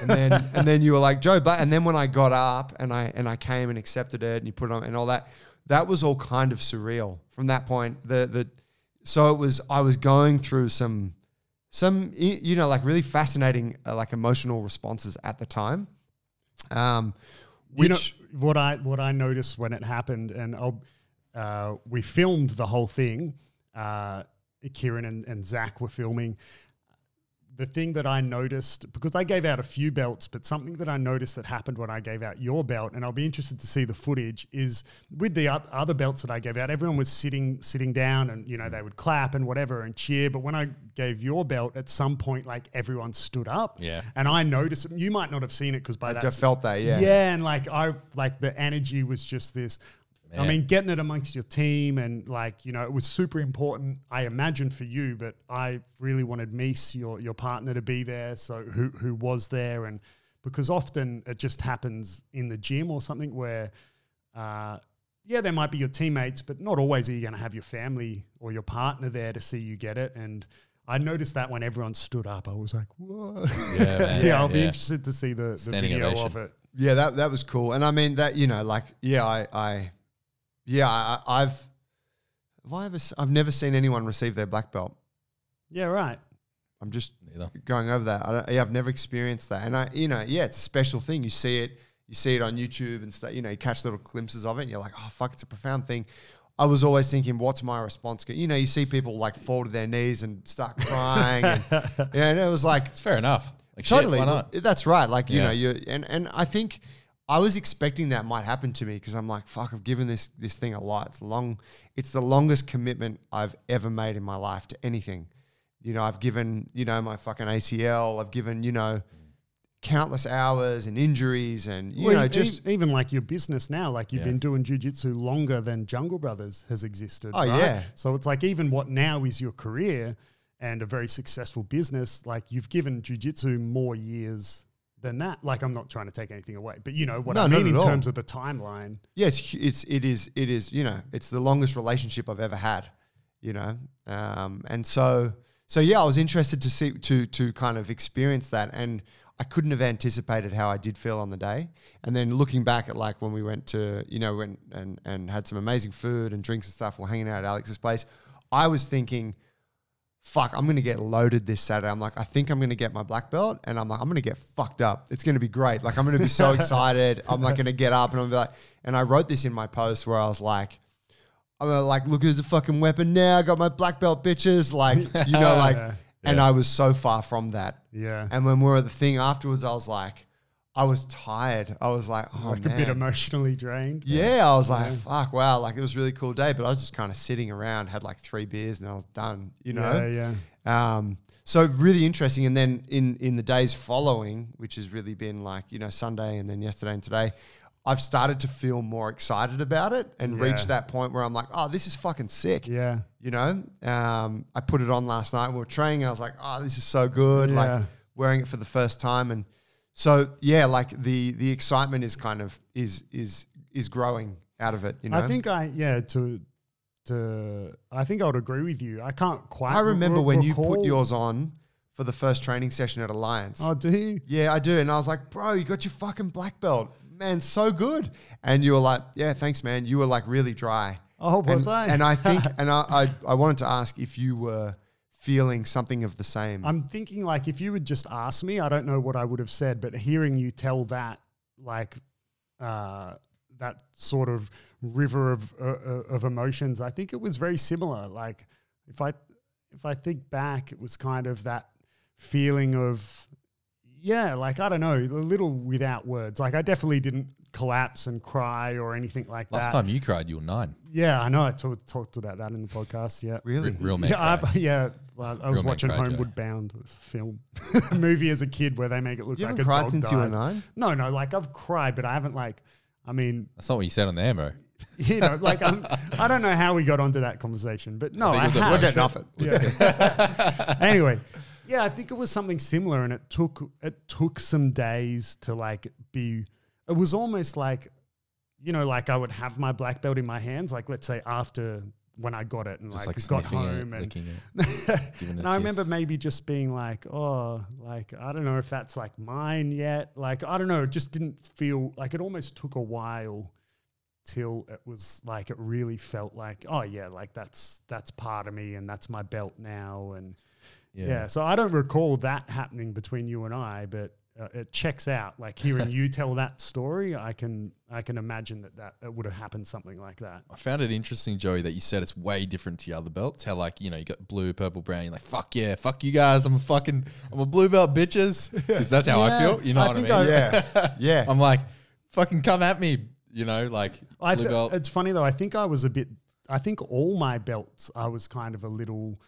And then and then you were like, Joe, but and then when I got up and I and I came and accepted it, and you put it on and all that, that was all kind of surreal from that point. The the so it was I was going through some some you know like really fascinating uh, like emotional responses at the time. Um, You know, which what I what I noticed when it happened, and uh, we filmed the whole thing. Uh, Kieran and, and Zach were filming. The thing that I noticed, because I gave out a few belts, but something that I noticed that happened when I gave out your belt, and I'll be interested to see the footage, is with the other belts that I gave out, everyone was sitting sitting down, and you know mm. they would clap and whatever and cheer. But when I gave your belt, at some point, like everyone stood up, Yeah. and I noticed. You might not have seen it because by I that just felt that, yeah. yeah, and like I like the energy was just this. I mean, getting it amongst your team and like you know, it was super important. I imagine for you, but I really wanted Mies, your your partner, to be there. So who who was there, and because often it just happens in the gym or something where, uh, yeah, there might be your teammates, but not always are you going to have your family or your partner there to see you get it. And I noticed that when everyone stood up, I was like, whoa. Yeah, man. yeah, I'll be Yeah. interested to see the, the Standing video ovation. of it. Yeah, that that was cool. And I mean that you know, like yeah, I, I yeah, I, I've have I ever s- I've never seen anyone receive their black belt. Yeah, right. I'm just Neither. going over that. I don't, yeah, I've never experienced that, and I you know yeah, it's a special thing. You see it, you see it on YouTube and stuff. You know, you catch little glimpses of it, and you're like, oh fuck, it's a profound thing. I was always thinking, what's my response? You know, you see people like fall to their knees and start crying, and, yeah, and it was like It's fair enough. Like, shit, totally why not? that's right like you Yeah. know you and and i think i was expecting that might happen to me because i'm like fuck i've given this this thing a lot it's long it's the longest commitment i've ever made in my life to anything you know i've given you know my fucking acl i've given you know countless hours and injuries and you Well, know e- just even like your business now, like you've Yeah. been doing jujitsu longer than Jungle Brothers has existed. Oh, right? yeah. So it's like even what now is your career and a very successful business, like you've given jujitsu more years than that. Like I'm not trying to take anything away, but you know what No, I mean in all. terms of the timeline. yeah, it's, it's it is it is you know it's the longest relationship I've ever had, you know, um, and so so yeah, I was interested to see to to kind of experience that, and I couldn't have anticipated how I did feel on the day, and then looking back at like when we went to you know went and and had some amazing food and drinks and stuff, while hanging out at Alex's place, I was thinking. Fuck, I'm gonna get loaded this Saturday. I'm like, I think I'm gonna get my black belt, and I'm like, I'm gonna get fucked up. It's gonna be great. Like, I'm gonna be so excited. I'm like gonna get up and I'm gonna be like, and I wrote this in my post where I was like, I'm like, look who's a fucking weapon now. I got my black belt bitches. Like, you know, like, Yeah. and I was so far from that. Yeah. And when we were at the thing afterwards, I was like, I was tired. I was like, oh like man. a bit emotionally drained. yeah, I was like, fuck, wow, like it was a really cool day. But I was just kind of sitting around, had like three beers, and I was done. You know, Yeah, yeah. um, so really interesting. And then in in the days following, which has really been like you know Sunday and then yesterday and today, I've started to feel more excited about it and Yeah. reached that point where I'm like, oh, this is fucking sick. Yeah. You know, um, I put it on last night. We were training. I was like, oh, this is so good. Yeah. Like wearing it for the first time, and so yeah, like the the excitement is kind of is is is growing out of it. You know, I think I yeah to to I think I would agree with you. I can't quite. I remember re- when you put yours on for the first training session at Alliance. Oh, do you? Yeah, I do. And I was like, bro, you got your fucking black belt. Man, so good. And you were like, yeah, thanks, man. You were like really dry. Oh, was and, I? And I think, and I, I, I wanted to ask if you were feeling something of the same. I'm thinking like if you would just ask me, I don't know what I would have said, but hearing you tell that, like, uh, that sort of river of uh, uh, of emotions, I think it was very similar. Like, if I if I think back, it was kind of that feeling of, yeah, like I don't know, a little without words. Like I definitely didn't collapse and cry or anything like Last that. Last time you cried, you were nine. Yeah, I know. I talked about that in the podcast. Yeah. really? Real man. Yeah. I've, yeah. Well, I was Real watching. Homeward Bound, was a film, a movie as a kid where they make it look You like a cried dog since you were nine? No, no, like I've cried, but I haven't like. I mean, That's not what you said on the ammo. you know, like I'm, I don't know how we got onto that conversation, but no, I, was have. We're getting off it. Yeah. anyway, yeah, I think it was something similar, and it took it took some days to like be. It was almost like, you know, like I would have my black belt in my hands, like let's say after when I got it and Just like, like, got home it, and it. and I remember maybe just being like, oh, like I don't know if that's like mine yet. Like I don't know, it just didn't feel like it almost took a while till it was like it really felt like, oh yeah, like that's that's part of me and that's my belt now and yeah. So I don't recall that happening between you and I, but uh, it checks out. Like hearing you tell that story, I can I can imagine that that it would have happened something like that. I found it interesting, Joey, that you said it's way different to your other belts. How like you know you got blue, purple, brown. You're like fuck yeah, fuck you guys. I'm a fucking I'm a blue belt, bitches. Because that's how I feel. You know I what I mean? I- Yeah. Yeah. I'm like fucking come at me. You know, like I blue th- belt. it's funny though. I think I was a bit. I think all my belts, I was kind of a little.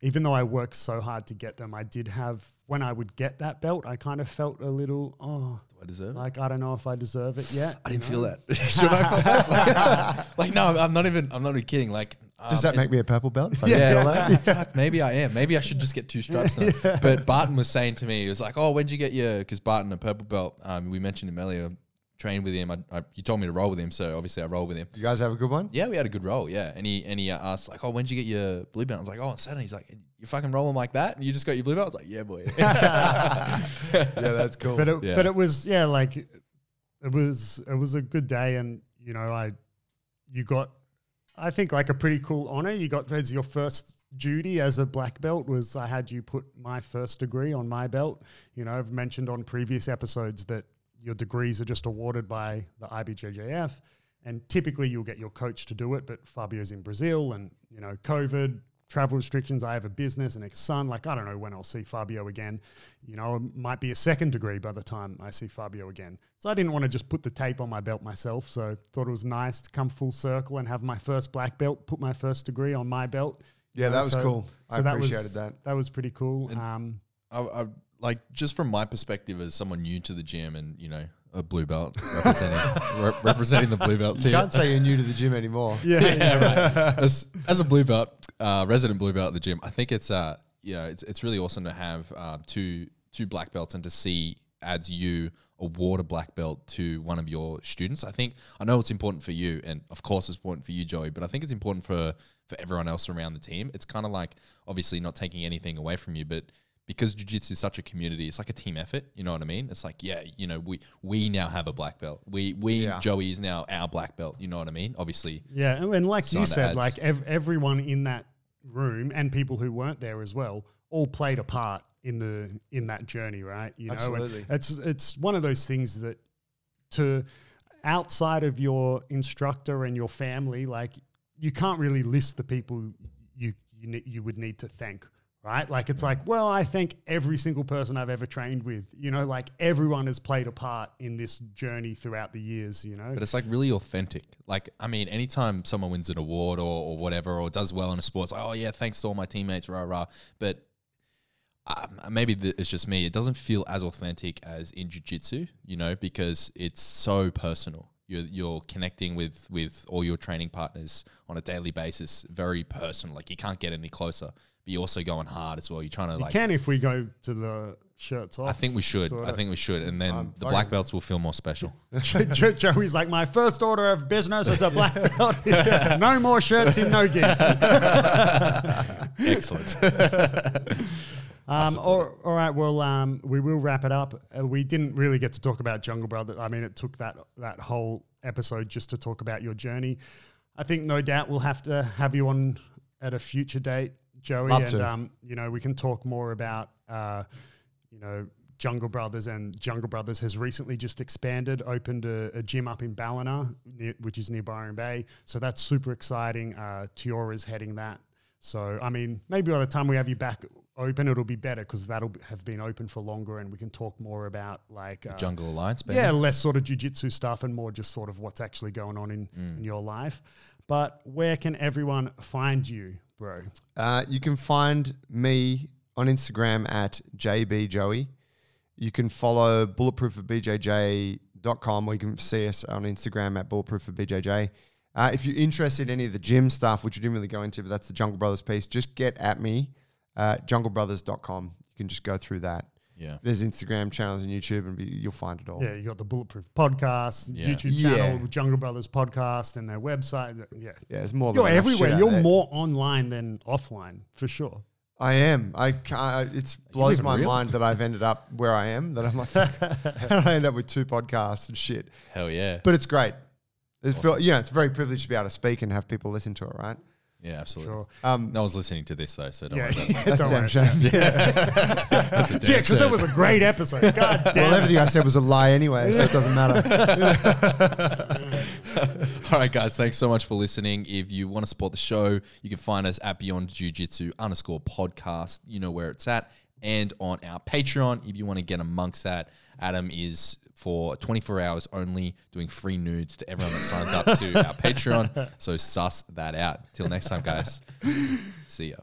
Even though I worked so hard to get them, I did have when I would get that belt, I kind of felt a little. Oh, Do I deserve it? like I don't know if I deserve it yet. I didn't you feel that. Should I feel that? Like, like, no, I'm not even. I'm not even kidding. Like, Does um, that make me a purple belt? if I Yeah, feel well, that? fuck, maybe I am. Maybe I should just get two stripes now. But Barton was saying to me, he was like, "Oh, when'd you get your?" Because Barton, a purple belt. Um, we mentioned him earlier. Trained with him. I, I, you told me to roll with him, so obviously I rolled with him. You guys have a good one? Yeah, we had a good roll. Yeah, and he and he uh, asked like, "Oh, when'd you get your blue belt?" I was like, "Oh, on Saturday." He's like, "You fucking rolling like that, and you just got your blue belt?" I was like, "Yeah, boy." Yeah, that's cool. But it, Yeah. but it was yeah like it was it was a good day, and you know, I you got I think like a pretty cool honor. You got as your first duty as a black belt was I had you put my first degree on my belt. You know, I've mentioned on previous episodes that your degrees are just awarded by the IBJJF, and typically you'll get your coach to do it. But Fabio's in Brazil, and you know, COVID, travel restrictions. I have a business, and ex son. Like I don't know when I'll see Fabio again. You know, it might be a second degree by the time I see Fabio again. So I didn't want to just put the tape on my belt myself. So thought it was nice to come full circle and have my first black belt, put my first degree on my belt. Yeah, You that was so- cool. I that appreciated was, that. That was pretty cool. Um, I, I like just from my perspective as someone new to the gym and you know a blue belt representing re- representing the blue belt You team. can't say you're new to the gym anymore. yeah, yeah, right. As, as a blue belt, uh, resident blue belt at the gym, I think it's uh, you know, it's, it's really awesome to have um, two two black belts and to see as you award a black belt to one of your students. I think I know it's important for you, and of course it's important for you, Joey. But I think it's important for for everyone else around the team. It's kind of like obviously not taking anything away from you, but because jiu-jitsu is such a community it's like a team effort you know what i mean it's like yeah you know we we now have a black belt we we Yeah. joey is now our black belt you know what i mean obviously Yeah, and, and like you said, ads. like ev- everyone in that room and people who weren't there as well all played a part in the in that journey, right? You know, and Absolutely. it's it's one of those things that to outside of your instructor and your family, like you can't really list the people you you ne- you would need to thank. Right, like it's like, well, I thank every single person I've ever trained with. You know, like everyone has played a part in this journey throughout the years. You know, but it's like really authentic. Like, I mean, anytime someone wins an award or, or whatever, or does well in a sport, like, oh yeah, thanks to all my teammates, rah rah. But um, maybe th- it's just me. It doesn't feel as authentic as in jiu-jitsu, you know, because it's so personal. You're, you're connecting with with all your training partners on a daily basis, very personal. Like you can't get any closer. But you're also going hard as well. You're trying to you like. can if we go to the shirts off. I think we should. sort I of. think we should, and then Um, the fuck black belts will feel more special. Jo- Joey's like, my first order of business as a black belt. no more shirts in no gi. Excellent. Um, all, all right, well, um, we will wrap it up. Uh, we didn't really get to talk about Jungle Brother. I mean, it took that that whole episode just to talk about your journey. I think no doubt we'll have to have you on at a future date, Joey, Love and to. um, you know we can talk more about uh, you know Jungle Brothers and Jungle Brothers has recently just expanded, opened a, a gym up in Ballina, near, which is near Byron Bay. So that's super exciting. Uh, Tiora's heading that. So I mean, maybe by the time we have you back open, it'll be better because that'll have been open for longer, and we can talk more about like uh, Jungle Alliance, baby. yeah, less sort of jujitsu stuff and more just sort of what's actually going on in, in your life. But where can everyone find you, bro? Uh, you can find me on Instagram at jbjoey. You can follow bulletproofofbjj.com or you can see us on Instagram at bulletproofofbjj. Uh, if you're interested in any of the gym stuff, which we didn't really go into, but that's the Jungle Brothers piece, just get at me at junglebrothers.com. You can just go through that. Yeah. There's Instagram channels and YouTube, and be, you'll find it all. Yeah, you got the Bulletproof podcast, Yeah. YouTube Yeah. channel, Jungle Brothers podcast, and their website. Yeah, Yeah, it's more than you're enough shit everywhere. out You're there. more online than offline for sure. I am. I can't, it blows even my real? mind that I've ended up where I am. That I'm like, how did I end up with two podcasts and shit? Hell yeah. But it's great. It's feel, yeah, it's very privileged to be able to speak and have people listen to it, right? Yeah, absolutely. Sure. Um, No one's listening to this though, so don't Yeah, worry about that. that's a don't damn worry. shame. Yeah, because that was a great episode. God damn. Well, everything I said was a lie anyway, so it doesn't matter. All right, guys, thanks so much for listening. If you want to support the show, you can find us at Beyond Jiu Jitsu underscore podcast. You know where it's at. And on our Patreon, if you want to get amongst that, Adam is for 24 hours only doing free nudes to everyone that signs up to our Patreon. So suss that out. Till next time, guys. See ya.